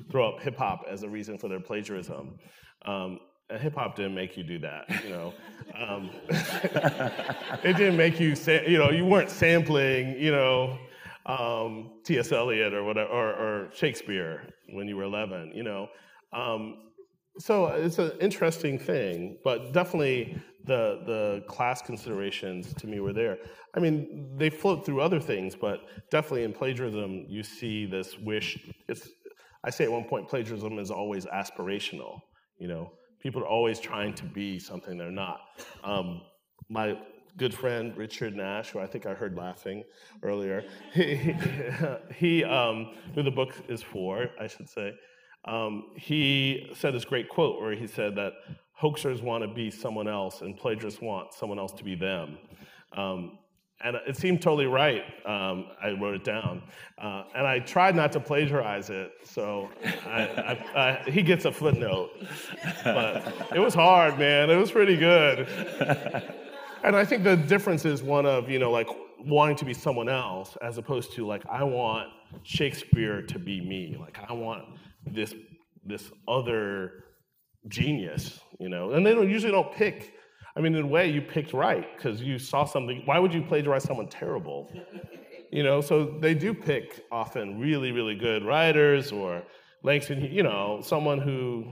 B: throw up hip hop as a reason for their plagiarism. Um, hip hop didn't make you do that, you know. Um, (laughs) it didn't make you, sa- you know, you weren't sampling, you know, um, T.S. Eliot or whatever, or, or, Shakespeare when you were 11, you know. Um, so it's an interesting thing, but definitely the the class considerations to me were there. I mean, they float through other things, but definitely in plagiarism, you see this wish. It's I say at one point, plagiarism is always aspirational. You know, people are always trying to be something they're not. Um, my good friend Richard Nash, who I think I heard laughing earlier, (laughs) he, he, he um, who the book is for, I should say, um, he said this great quote where he said that hoaxers want to be someone else and plagiarists want someone else to be them. Um, and it seemed totally right. Um, I wrote it down, uh, and I tried not to plagiarize it, so I, I, I, he gets a footnote. But it was hard, man. It was pretty good. And I think the difference is one of you know like wanting to be someone else, as opposed to like I want Shakespeare to be me. Like I want this this other genius, you know. And they don't usually don't pick. I mean, in a way, you picked right because you saw something. Why would you plagiarize someone terrible? (laughs) You know, so they do pick often really, really good writers or Langston, you know, someone who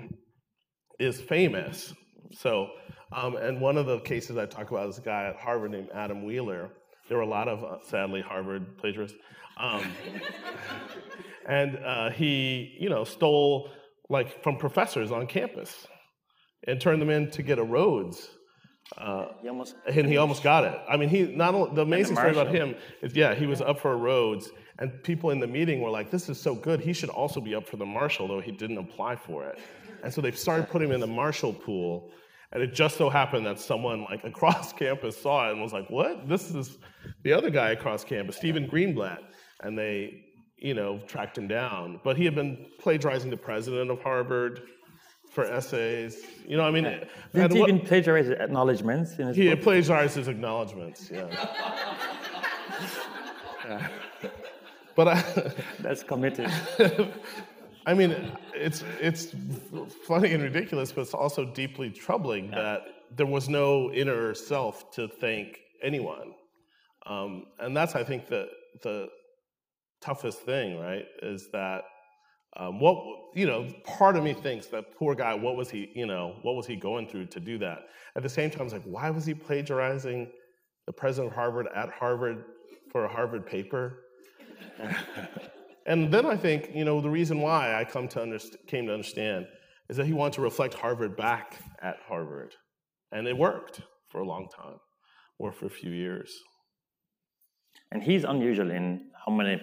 B: is famous. So, um, and one of the cases I talk about is a guy at Harvard named Adam Wheeler. There were a lot of, uh, sadly, Harvard plagiarists. Um, and uh, he, you know, stole like from professors on campus and turned them in to get a Rhodes. Uh, he almost, and he almost got it. I mean, he not only, the amazing the story about him is yeah, he was up for a Rhodes, and people in the meeting were like, "This is so good. He should also be up for the Marshall, though he didn't apply for it." And so they started putting him in the Marshall pool, and it just so happened that someone like (laughs) across campus saw it and was like, "What? This is the other guy across campus, Stephen Greenblatt." And they you know, tracked him down. But he had been plagiarizing the president of Harvard for essays. You know, I mean, yeah.
C: did he even plagiarize acknowledgments in his
B: He
C: book?
B: plagiarized his acknowledgments. Yeah. yeah. (laughs) But I,
C: that's committed. (laughs)
B: I mean, it's it's funny and ridiculous, but it's also deeply troubling yeah. that there was no inner self to thank anyone, um, and that's I think the the toughest thing, right, is that um, what you know, part of me thinks that poor guy, what was he, you know, what was he going through to do that? At the same time, it's like, why was he plagiarizing the president of Harvard at Harvard for a Harvard paper? and then I think, you know, the reason why I come to underst- came to understand is that he wanted to reflect Harvard back at Harvard, and it worked for a long time, or for a few years.
C: And he's unusual in how many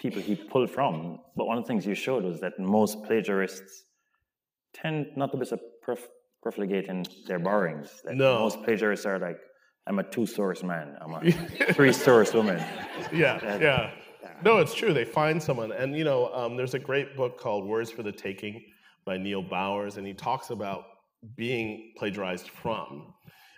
C: people he pulled from. But one of the things you showed was that most plagiarists tend not to be so perf- profligate in their borrowings. Like
B: no.
C: Most plagiarists are like, I'm a two source man, I'm a (laughs) three source woman.
B: Yeah, that, yeah. No, it's true. They find someone. And, you know, um, there's a great book called Words for the Taking by Neal Bowers, and he talks about being plagiarized from.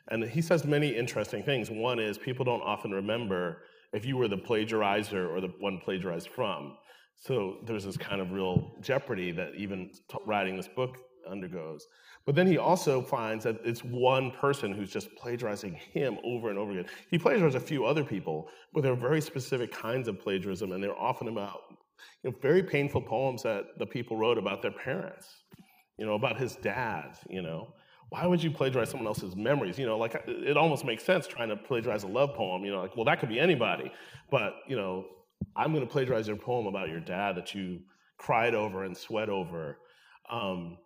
B: And he says many interesting things. One is people don't often remember if you were the plagiarizer or the one plagiarized from. So there's this kind of real jeopardy that even t- writing this book undergoes. But then he also finds that it's one person who's just plagiarizing him over and over again. He plagiarizes a few other people, but they're very specific kinds of plagiarism, and they're often about you know, very painful poems that the people wrote about their parents, you know, about his dad, you know why would you plagiarize someone else's memories? You know, like it almost makes sense trying to plagiarize a love poem. You know, like well, that could be anybody, but you know, I'm going to plagiarize your poem about your dad that you cried over and sweat over. Um,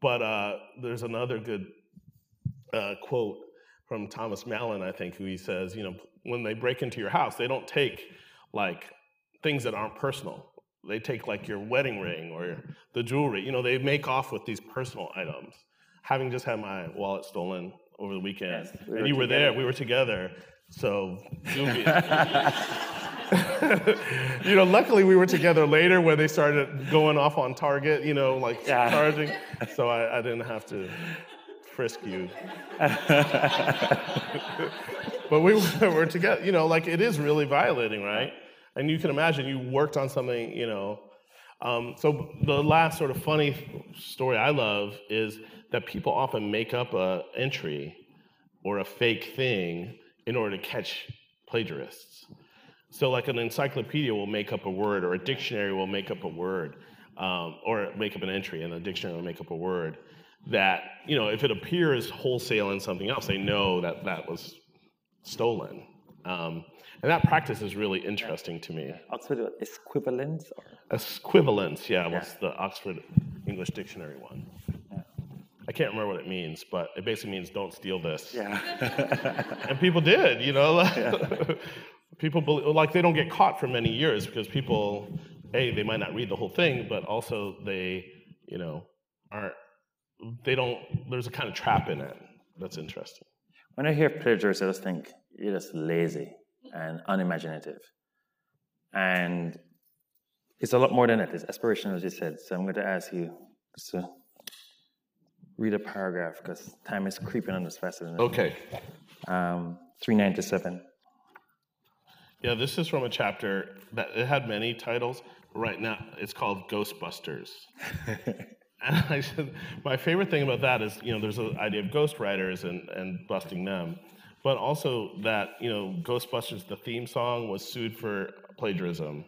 B: but uh, there's another good uh, quote from Thomas Mallon, I think, who he says, you know, when they break into your house, they don't take like things that aren't personal. They take like your wedding ring or the jewelry. You know, they make off with these personal items having just had my wallet stolen over the weekend, yes, we and you were together. there, we were together. So, (laughs) you know, luckily we were together later when they started going off on target, you know, like yeah. charging. So I, I, didn't have to frisk you. (laughs) but we were together, you know, like it is really violating, right? And you can imagine you worked on something, you know. Um, so the last sort of funny story I love is that people often make up a entry or a fake thing in order to catch plagiarists. So, like an encyclopedia will make up a word, or a dictionary will make up a word, um, or make up an entry, and a dictionary will make up a word that, you know, if it appears wholesale in something else, they know that that was stolen. Um, and that practice is really interesting to me.
C: Oxford esquivalience? Or?
B: Esquivalience, yeah, yeah, was the Oxford English Dictionary one. I can't remember what it means, but it basically means don't steal this.
C: Yeah. (laughs)
B: and people did, you know. yeah. (laughs) people believe, like they don't get caught for many years because people, a they might not read the whole thing, but also they, you know, aren't. They don't. There's a kind of trap in it. That's interesting.
C: When I hear plagiarism, I just think you're just lazy and unimaginative, and it's a lot more than that. It's aspirational, as you said. So I'm going to ask you to read a paragraph because time is creeping on us faster than
B: Okay.
C: Um, 397.
B: Yeah, this is from a chapter that it had many titles. Right now, it's called Ghostbusters. (laughs) and I said, my favorite thing about that is, you know, there's an idea of ghostwriters and, and busting them, but also that, you know, Ghostbusters, the theme song, was sued for plagiarism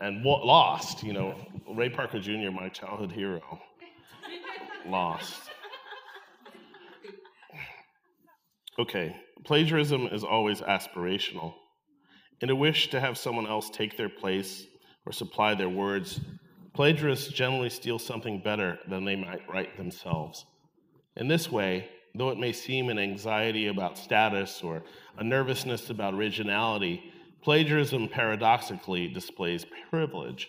B: and lost. You know, Ray Parker Jr., my childhood hero, lost. Okay, plagiarism is always aspirational. In a wish to have someone else take their place or supply their words, plagiarists generally steal something better than they might write themselves. In this way, though it may seem an anxiety about status or a nervousness about originality, plagiarism paradoxically displays privilege,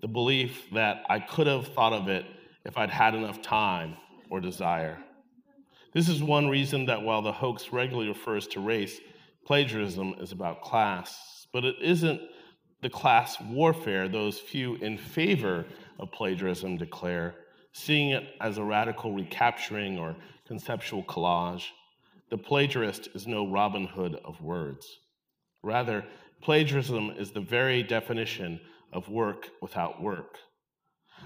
B: the belief that I could have thought of it if I'd had enough time or desire. This is one reason that while the hoax regularly refers to race, plagiarism is about class, but it isn't the class warfare those few in favor of plagiarism declare, seeing it as a radical recapturing or conceptual collage. The plagiarist is no Robin Hood of words. Rather, plagiarism is the very definition of work without work.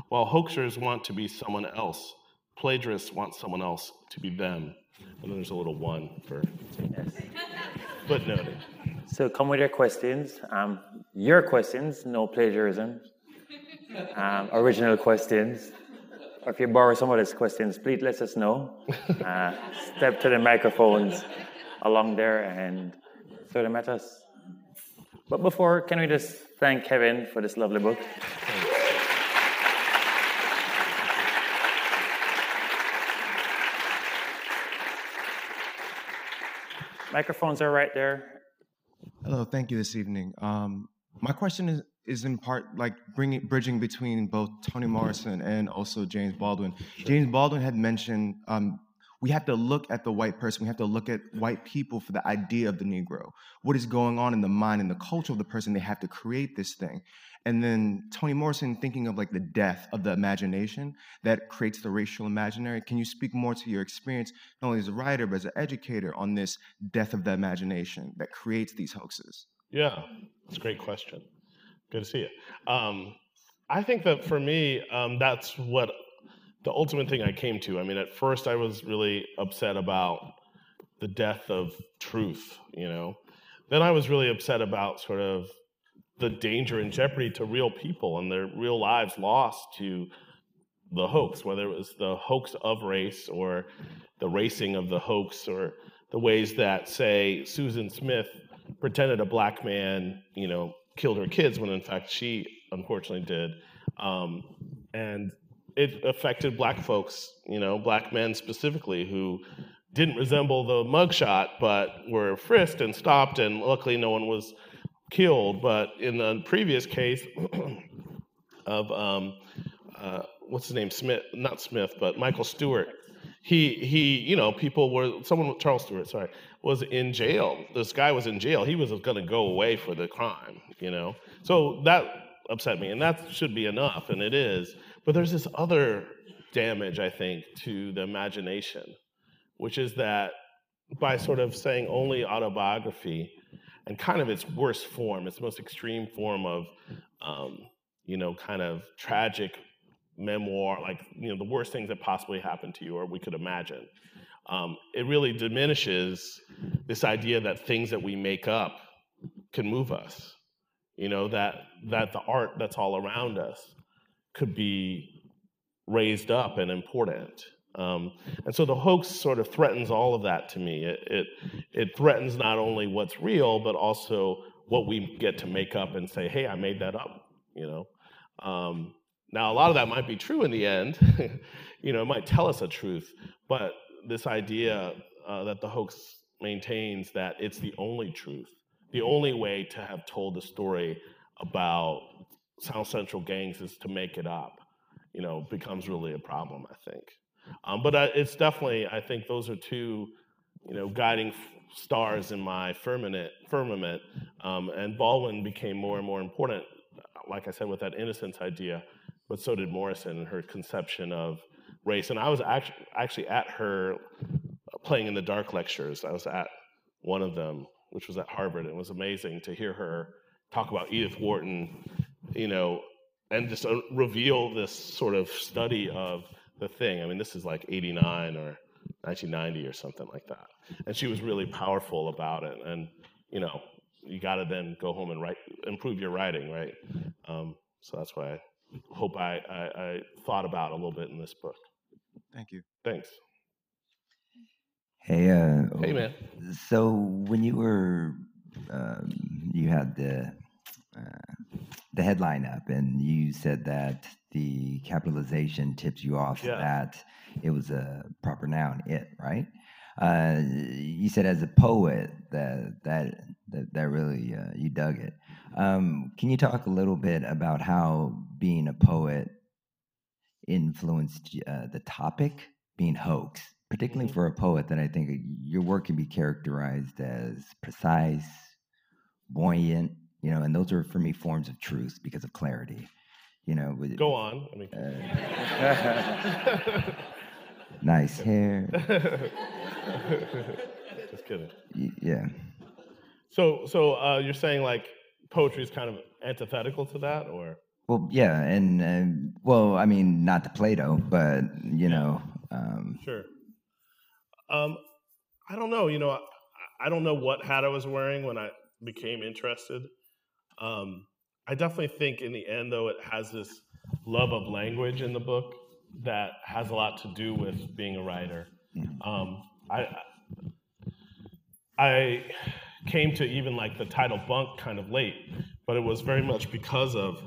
B: While hoaxers want to be someone else, plagiarists want someone else to be them. And then there's a little one for yes. footnoted.
C: So come with your questions. Um, your questions, no plagiarism. Um, original questions. Or if you borrow somebody's questions, please let us know. (laughs) Uh, step to the microphones along there and throw them at us. But before, can we just thank Kevin for this lovely book? Microphones are right there.
D: Hello, thank you this evening. Um, my question is, is in part like bringing bridging between both Toni Morrison and also James Baldwin. James Baldwin had mentioned um, we have to look at the white person. We have to look at white people for the idea of the Negro. What is going on in the mind and the culture of the person? They have to create this thing. And then Toni Morrison thinking of like the death of the imagination that creates the racial imaginary. Can you speak more to your experience, not only as a writer, but as an educator on this death of the imagination that creates these hoaxes?
B: Yeah, that's a great question. Good to see you. Um, I think that for me, um, that's what the ultimate thing I came to. I mean, at first I was really upset about the death of truth, you know. Then I was really upset about sort of the danger and jeopardy to real people and their real lives lost to the hoax, whether it was the hoax of race or the racing of the hoax or the ways that, say, Susan Smith pretended a black man, you know, killed her kids when in fact she unfortunately did. Um, and it affected black folks, you know, black men specifically who didn't resemble the mugshot, but were frisked and stopped, and luckily no one was killed. But in the previous case (clears throat) of um, uh, what's his name, Smith, not Smith, but Michael Stewart, he he, you know, people were someone Charles Stuart, sorry, was in jail. This guy was in jail. He was going to go away for the crime, you know. So that upset me, and that should be enough, and it is. But there's this other damage, I think, to the imagination, which is that by sort of saying only autobiography and kind of its worst form, its most extreme form of, um, you know, kind of tragic memoir, like, you know, the worst things that possibly happened to you or we could imagine. Um, it really diminishes this idea that things that we make up can move us. You know, that, that the art that's all around us could be raised up and important. Um, and so the hoax sort of threatens all of that to me. It, it, it threatens not only what's real, but also what we get to make up and say, "Hey, I made that up." You know. Um, now, a lot of that might be true in the end. (laughs) you know, it might tell us a truth, but this idea uh, that the hoax maintains that it's the only truth, the only way to have told the story about South Central gangs is to make it up. You know, becomes really a problem. I think. Um, but uh, it's definitely, I think those are two, you know, guiding stars in my firmament. firmament um, and Baldwin became more and more important, like I said, with that innocence idea, but so did Morrison and her conception of race. And I was actually, actually at her playing in the dark lectures. I was at one of them, which was at Harvard. It was amazing to hear her talk about Edith Wharton, you know, and just uh, reveal this sort of study of the thing. I mean, this is like 89 or 1990 or something like that. And she was really powerful about it. And, you know, you got to then go home and write, improve your writing, right? Um, so that's why I hope I, I, I thought about a little bit in this book.
D: Thank you.
B: Thanks.
E: Hey, uh,
B: Hey, man.
E: So when you were, um, you had the uh, the headline up, and you said that the capitalization tips you off
B: Yeah.
E: that it was a proper noun, it, right? Uh, you said as a poet that that that, that really uh, you dug it. Um, can you talk a little bit about how being a poet influenced uh, the topic being hoax, particularly
B: Mhm.
E: for a poet that I think your work can be characterized as precise, buoyant, you know, and those are for me forms of truth because of clarity. You know, with,
B: Go on. I mean,
E: uh, (laughs) nice hair. (laughs)
B: just kidding.
E: Yeah.
B: So, so uh, you're saying like poetry is kind of antithetical to that, or
E: Well, yeah, and um, well, I mean, not to Plato, but you know, um,
B: Sure. Um, I don't know. You know, I, I don't know what hat I was wearing when I became interested. Um, I definitely think in the end, though, it has this love of language in the book that has a lot to do with being a writer. Um, I I came to even like the title bunk kind of late, but it was very much because of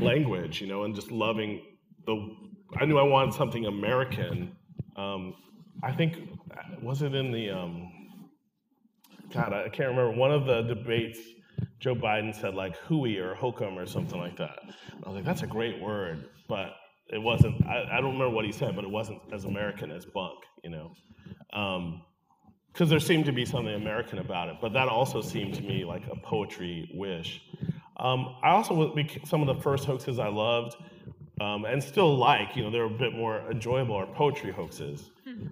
B: language, you know, and just loving the. I knew I wanted something American. Um, I think was it in the um, God, I can't remember one of the debates. Joe Biden said like hooey or hokum or something like that. I was like, that's a great word, but it wasn't. I, I don't remember what he said, but it wasn't as American as bunk, you know. Um, because there seemed to be something American about it, but that also seemed to me like a poetry wish. Um, I also some of the first hoaxes I loved um, and still like, you know, they're a bit more enjoyable are poetry hoaxes.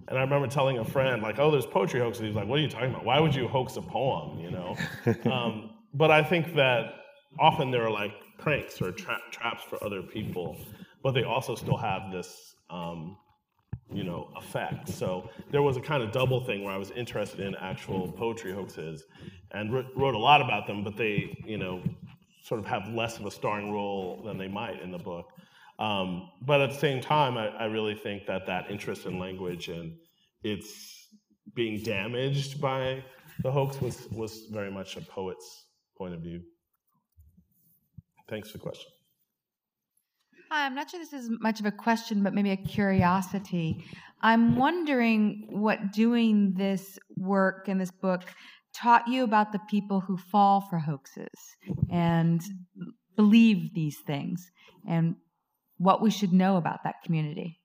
B: And I remember telling a friend like, "Oh, there's poetry hoaxes." He's like, "What are you talking about? Why would you hoax a poem?" You know. (laughs) um, but I think that often there are like pranks or tra- traps for other people, but they also still have this. Um, you know, effect. So there was a kind of double thing where I was interested in actual poetry hoaxes and wr- wrote a lot about them, but they, you know, sort of have less of a starring role than they might in the book. Um, but at the same time, I, I really think that that interest in language and its being damaged by the hoax was, was very much a poet's point of view. Thanks for the question.
F: Hi, I'm not sure this is much of a question, but maybe a curiosity. I'm wondering what doing this work and this book taught you about the people who fall for hoaxes and believe these things and what we should know about that community.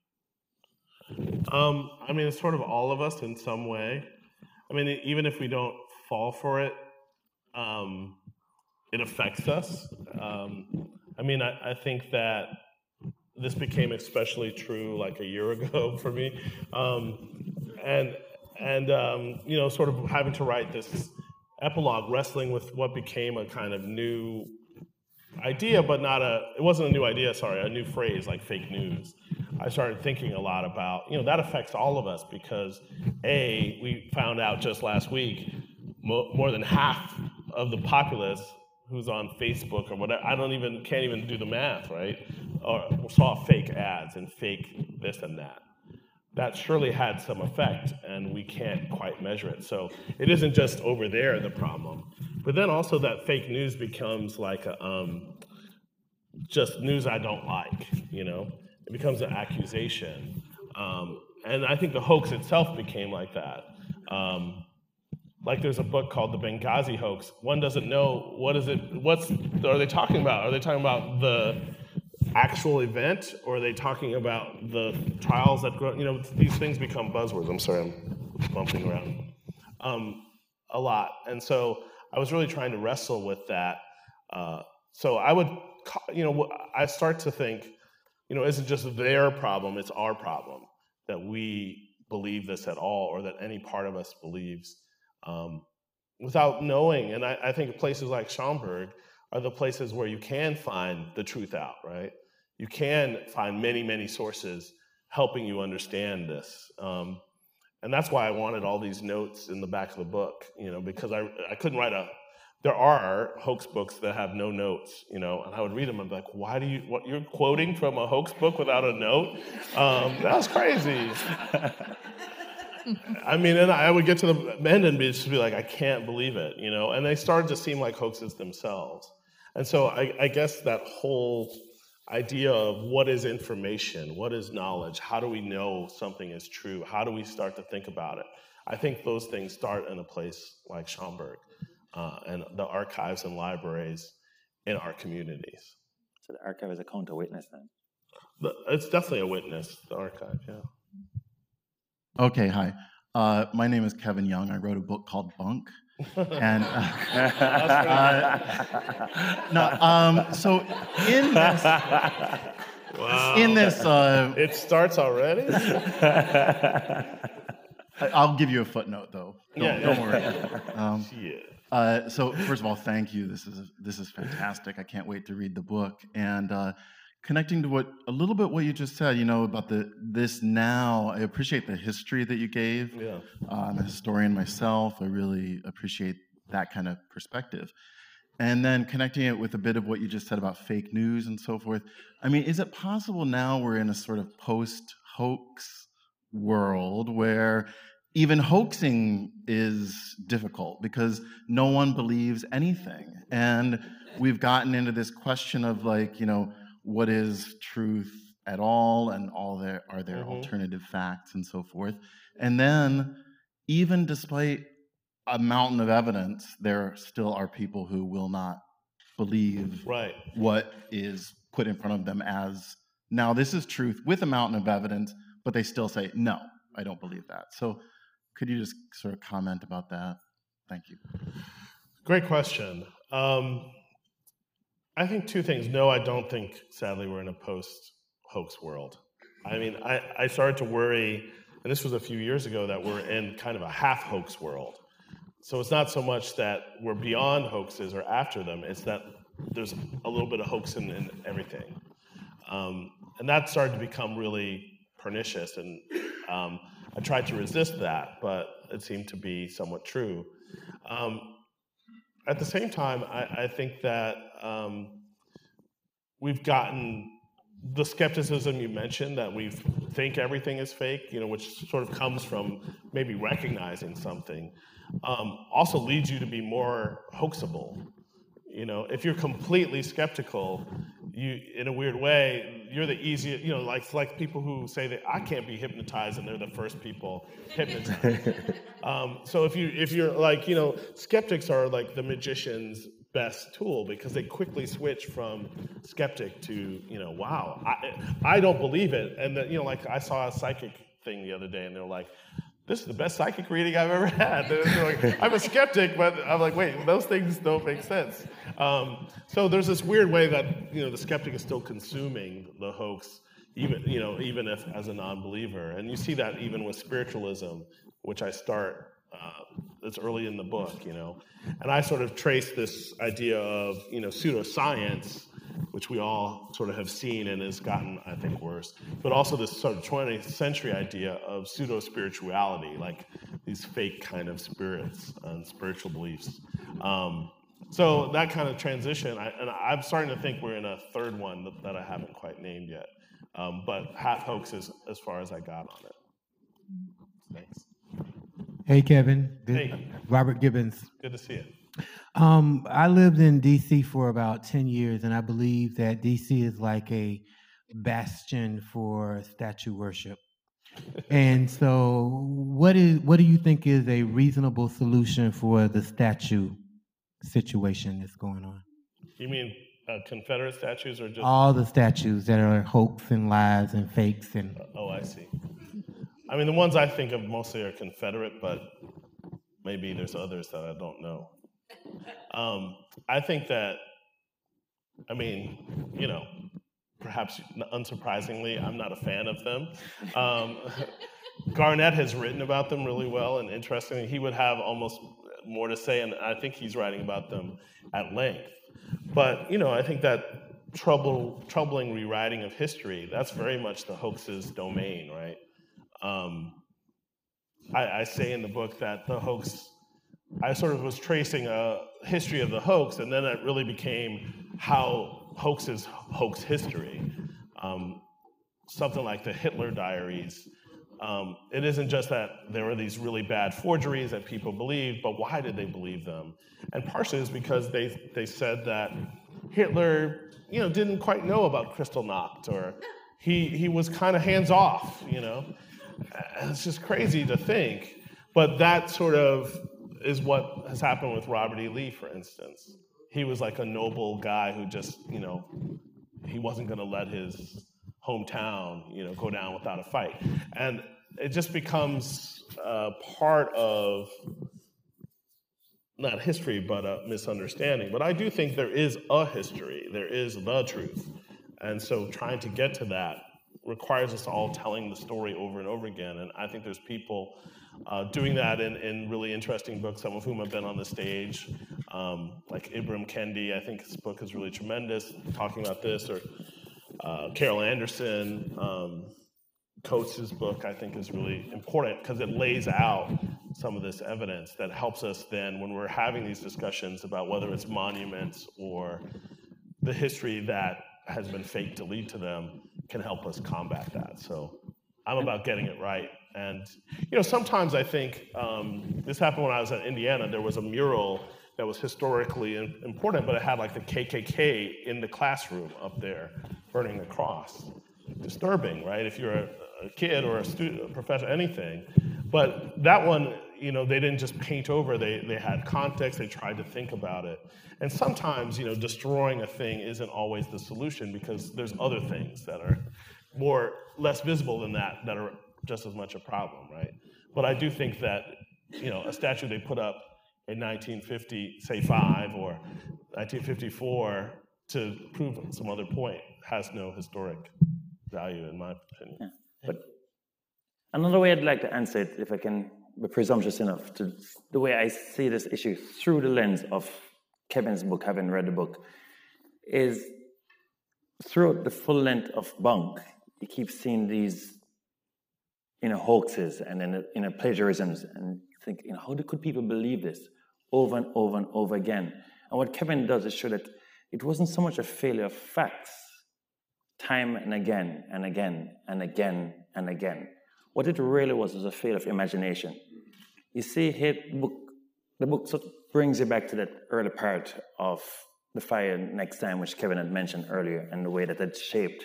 B: Um, I mean, it's sort of all of us in some way. I mean, even if we don't fall for it, um, it affects us. Um, I mean, I, I think that this became especially true like a year (laughs) ago for me, um, and and um, you know, sort of having to write this epilogue, wrestling with what became a kind of new idea, but not a. It wasn't a new idea. Sorry, a new phrase like fake news. I started thinking a lot about you know that affects all of us because a we found out just last week mo- more than half of the populace who's on Facebook or whatever. I don't even can't even do the math, right? Or saw fake ads and fake this and that. That surely had some effect, and we can't quite measure it. So it isn't just over there the problem, but then also that fake news becomes like a um, just news I don't like. You know, it becomes an accusation, um, and I think the hoax itself became like that. Um, like there's a book called the Benghazi hoax. One doesn't know what is it. What's are they talking about? Are they talking about the actual event, or are they talking about the trials that grow? You know, these things become buzzwords. I'm sorry, I'm bumping around um, a lot, and so I was really trying to wrestle with that. Uh, so I would, you know, I start to think, you know, isn't just their problem; it's our problem that we believe this at all, or that any part of us believes um, without knowing. And I, I, think places like Schomburg are the places where you can find the truth out, right? You can find many, many sources helping you understand this. Um, and that's why I wanted all these notes in the back of the book, you know, because I, I couldn't write a, there are hoax books that have no notes, you know, and I would read them and be like, why do you, what, you're quoting from a hoax book without a note? Um, that was crazy. (laughs) I mean, and I would get to the end and be, just be like, I can't believe it, you know? And they started to seem like hoaxes themselves. And so I, I guess that whole idea of what is information, what is knowledge, how do we know something is true, how do we start to think about it? I think those things start in a place like Schomburg uh, and the archives and libraries in our communities.
C: So the archive is a counter witness then?
B: It's definitely a witness, the archive, yeah.
G: Okay, hi. Uh, my name is Kevin Young. I wrote a book called Bunk. and uh, no, um, so in this,
B: wow.
G: in this, uh,
B: it starts already.
G: I'll give you a footnote, though. Don't,
B: yeah,
G: don't worry. Um, uh, so first of all, thank you. This is this is fantastic. I can't wait to read the book. And uh, connecting to what a little bit what you just said, you know, about the this now. I appreciate the history that you gave.
B: Yeah.
G: Uh, I'm a historian myself. I really appreciate that kind of perspective. And then connecting it with a bit of what you just said about fake news and so forth. I mean, is it possible now we're in a sort of post hoax world where even hoaxing is difficult because no one believes anything? And we've gotten into this question of like, you know, what is truth at all and all there are there mm-hmm. alternative facts and so forth. And then even despite a mountain of evidence there still are people who will not believe
B: right.
G: what is put in front of them as now this is truth with a mountain of evidence but they still say no i don't believe that. So could you just sort of comment about that? Thank you.
B: Great question. Um, I think two things. No, I don't think, sadly, we're in a post hoax world. I mean, I, I started to worry, and this was a few years ago, that we're in kind of a half hoax world. So it's not so much that we're beyond hoaxes or after them, it's that there's a little bit of hoax in, in everything. Um, and that started to become really pernicious. And um, I tried to resist that, but it seemed to be somewhat true. Um, at the same time, I, I think that um, we've gotten the skepticism you mentioned that we think everything is fake, you know, which sort of comes from maybe recognizing something, um, also leads you to be more hoaxable. You know, if you're completely skeptical, you in a weird way, you're the easiest. You know, like like people who say that I can't be hypnotized, and they're the first people (laughs) hypnotized. um, so if you if you're like you know, skeptics are like the magician's best tool because they quickly switch from skeptic to you know, wow, I I don't believe it, and the, you know, like I saw a psychic thing the other day, and they're like, this is the best psychic reading I've ever (laughs) had. Like, I'm a skeptic, but I'm like, wait, those things don't make sense. Um, so there's this weird way that you know the skeptic is still consuming the hoax, even you know even if as a non-believer and you see that even with spiritualism which i start uh, it's early in the book you know and i sort of trace this idea of you know pseudoscience which we all sort of have seen and has gotten i think worse but also this sort of 20th century idea of pseudo spirituality like these fake kind of spirits and spiritual beliefs um, so that kind of transition I, and i'm starting to think we're in a third one that, that i haven't quite named yet um, but half hoax is as far as I got on it. Thanks.
H: Hey, Kevin.
B: Hey.
H: Robert Gibbons.
B: Good to see you.
H: Um, I lived in DC for about 10 years, and I believe that DC is like a bastion for statue worship. and so, what is what do you think is a reasonable solution for the statue situation that's going on?
B: You mean uh, Confederate statues or just?
H: All the statues that are hoax and lies and fakes and
B: oh, I see. I mean, the ones I think of mostly are Confederate, but maybe there's others that I don't know. Um, I think that, I mean, you know, perhaps unsurprisingly, I'm not a fan of them. Um, (laughs) Garnette has written about them really well, and interestingly, he would have almost more to say, and I think he's writing about them at length. But you know, I think that trouble, troubling rewriting of history, that's very much the hoax's domain, right? Um, I, I say in the book that the hoax, I sort of was tracing a history of the hoax, and then it really became how hoaxes hoax history. Um, something like the Hitler diaries. Um, it isn't just that there were these really bad forgeries that people believed, but why did they believe them? And partially is because they, they said that Hitler, you know, didn't quite know about Kristallnacht, or he, he was kind of hands off, you know. It's just crazy to think. But that sort of is what has happened with Robert E. Lee, for instance. He was like a noble guy who just, you know, he wasn't going to let his hometown, you know, go down without a fight. And it just becomes uh, part of not history, but a misunderstanding. But I do think there is a history, there is the truth. And so trying to get to that requires us all telling the story over and over again. And I think there's people uh, doing that in, in really interesting books, some of whom have been on the stage, um, like Ibram Kendi. I think his book is really tremendous, talking about this, or uh, Carol Anderson. Um, Coates' book, I think, is really important because it lays out some of this evidence that helps us then, when we're having these discussions about whether it's monuments or the history that has been faked to lead to them, can help us combat that. So I'm about getting it right. And, you know, sometimes I think um, this happened when I was in Indiana. There was a mural that was historically important, but it had like the KKK in the classroom up there burning the cross. Disturbing, right? If you're a, a kid or a student, a professor, anything. But that one, you know, they didn't just paint over, they, they had context, they tried to think about it. And sometimes, you know, destroying a thing isn't always the solution because there's other things that are more, less visible than that, that are just as much a problem, right? But I do think that, you know, a statue they put up in 1950, say five, or 1954 to prove some other point has no historic value, in my opinion.
C: Yeah. But another way I'd like to answer it, if I can be presumptuous enough, to the way I see this issue through the lens of Kevin's book, having read the book, is throughout the full length of Bunk, you keep seeing these you know, hoaxes and then you know, plagiarisms and think, you know, how could people believe this over and over and over again? And what Kevin does is show that it wasn't so much a failure of facts, time and again and again and again and again. What it really was was a failure of imagination. You see, here, book, the book sort of brings you back to that early part of the fire next time, which Kevin had mentioned earlier, and the way that it shaped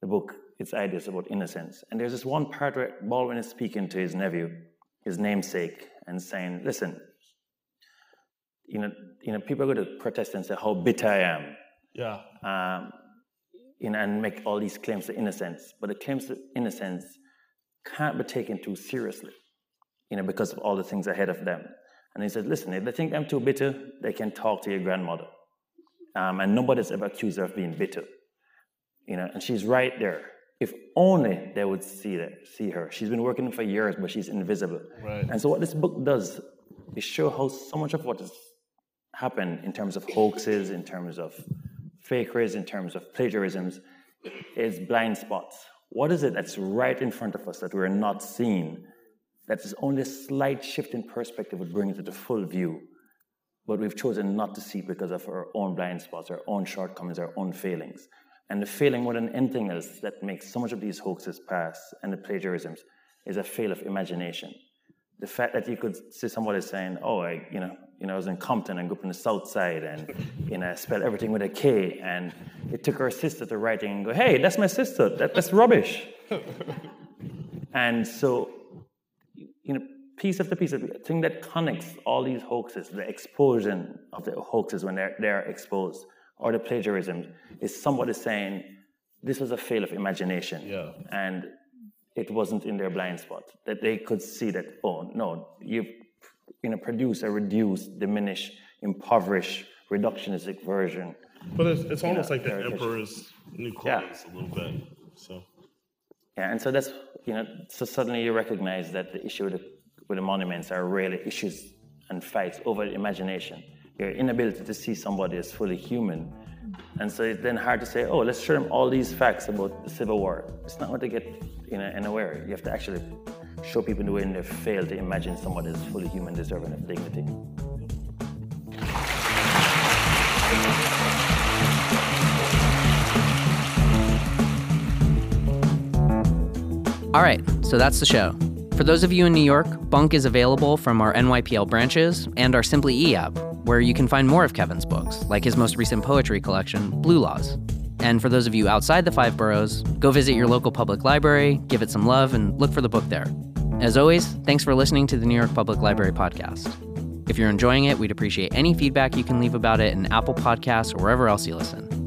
C: the book, its ideas about innocence. And there's this one part where Baldwin is speaking to his nephew, his namesake, and saying, "Listen, you know, you know, people go to protest and say how bitter I am."
B: Yeah.
C: Um, you know, and make all these claims to innocence. But the claims to innocence can't be taken too seriously, you know, because of all the things ahead of them. And he said, listen, if they think I'm too bitter, they can talk to your grandmother. Um, and nobody's ever accused her of being bitter. You know, and she's right there. If only they would see that, see her. She's been working for years, but she's invisible.
B: Right.
C: And so what this book does is show how so much of what has happened in terms of hoaxes, in terms of fakeries, in terms of plagiarisms, is blind spots. What is it that's right in front of us that we're not seeing? That is only a slight shift in perspective would bring it to the full view. But we've chosen not to see because of our own blind spots, our own shortcomings, our own failings. And the failing more than anything else that makes so much of these hoaxes pass and the plagiarisms is a fail of imagination. The fact that you could see somebody saying, "Oh, I, you know, you know, I was in Compton and grew up in the South Side, and you know, I spelled everything with a K," and it took her sister to writing and go, "Hey, that's my sister. That, that's rubbish." (laughs) and so, you know, piece after piece of the thing that connects all these hoaxes, the explosion of the hoaxes when they're, they're exposed, or the plagiarism, is somebody saying, this was a fail of imagination.
B: Yeah.
C: And it wasn't in their blind spot. That they could see that, oh, no, you you know, produce a reduced, diminish, impoverish, reductionistic version.
B: But it's, it's almost like the emperor's new
C: Yeah.
B: clothes a little bit. So
C: Yeah, and so that's you know, so suddenly you recognize that the issue with the, with the monuments are really issues and fights over imagination. Your inability to see somebody as fully human, and so it's then hard to say, oh, let's show them all these facts about the Civil War. It's not going to get you know anywhere. You have to actually show people the way they fail to imagine somebody as fully human, deserving of dignity.
A: All right, so that's the show. For those of you in New York, Bunk is available from our NYPL branches and our Simply E app, where you can find more of Kevin's books, like his most recent poetry collection, Blue Laws. And for those of you outside the five boroughs, go visit your local public library, give it some love, and look for the book there. As always, thanks for listening to the New York Public Library podcast. If you're enjoying it, we'd appreciate any feedback you can leave about it in Apple Podcasts or wherever else you listen.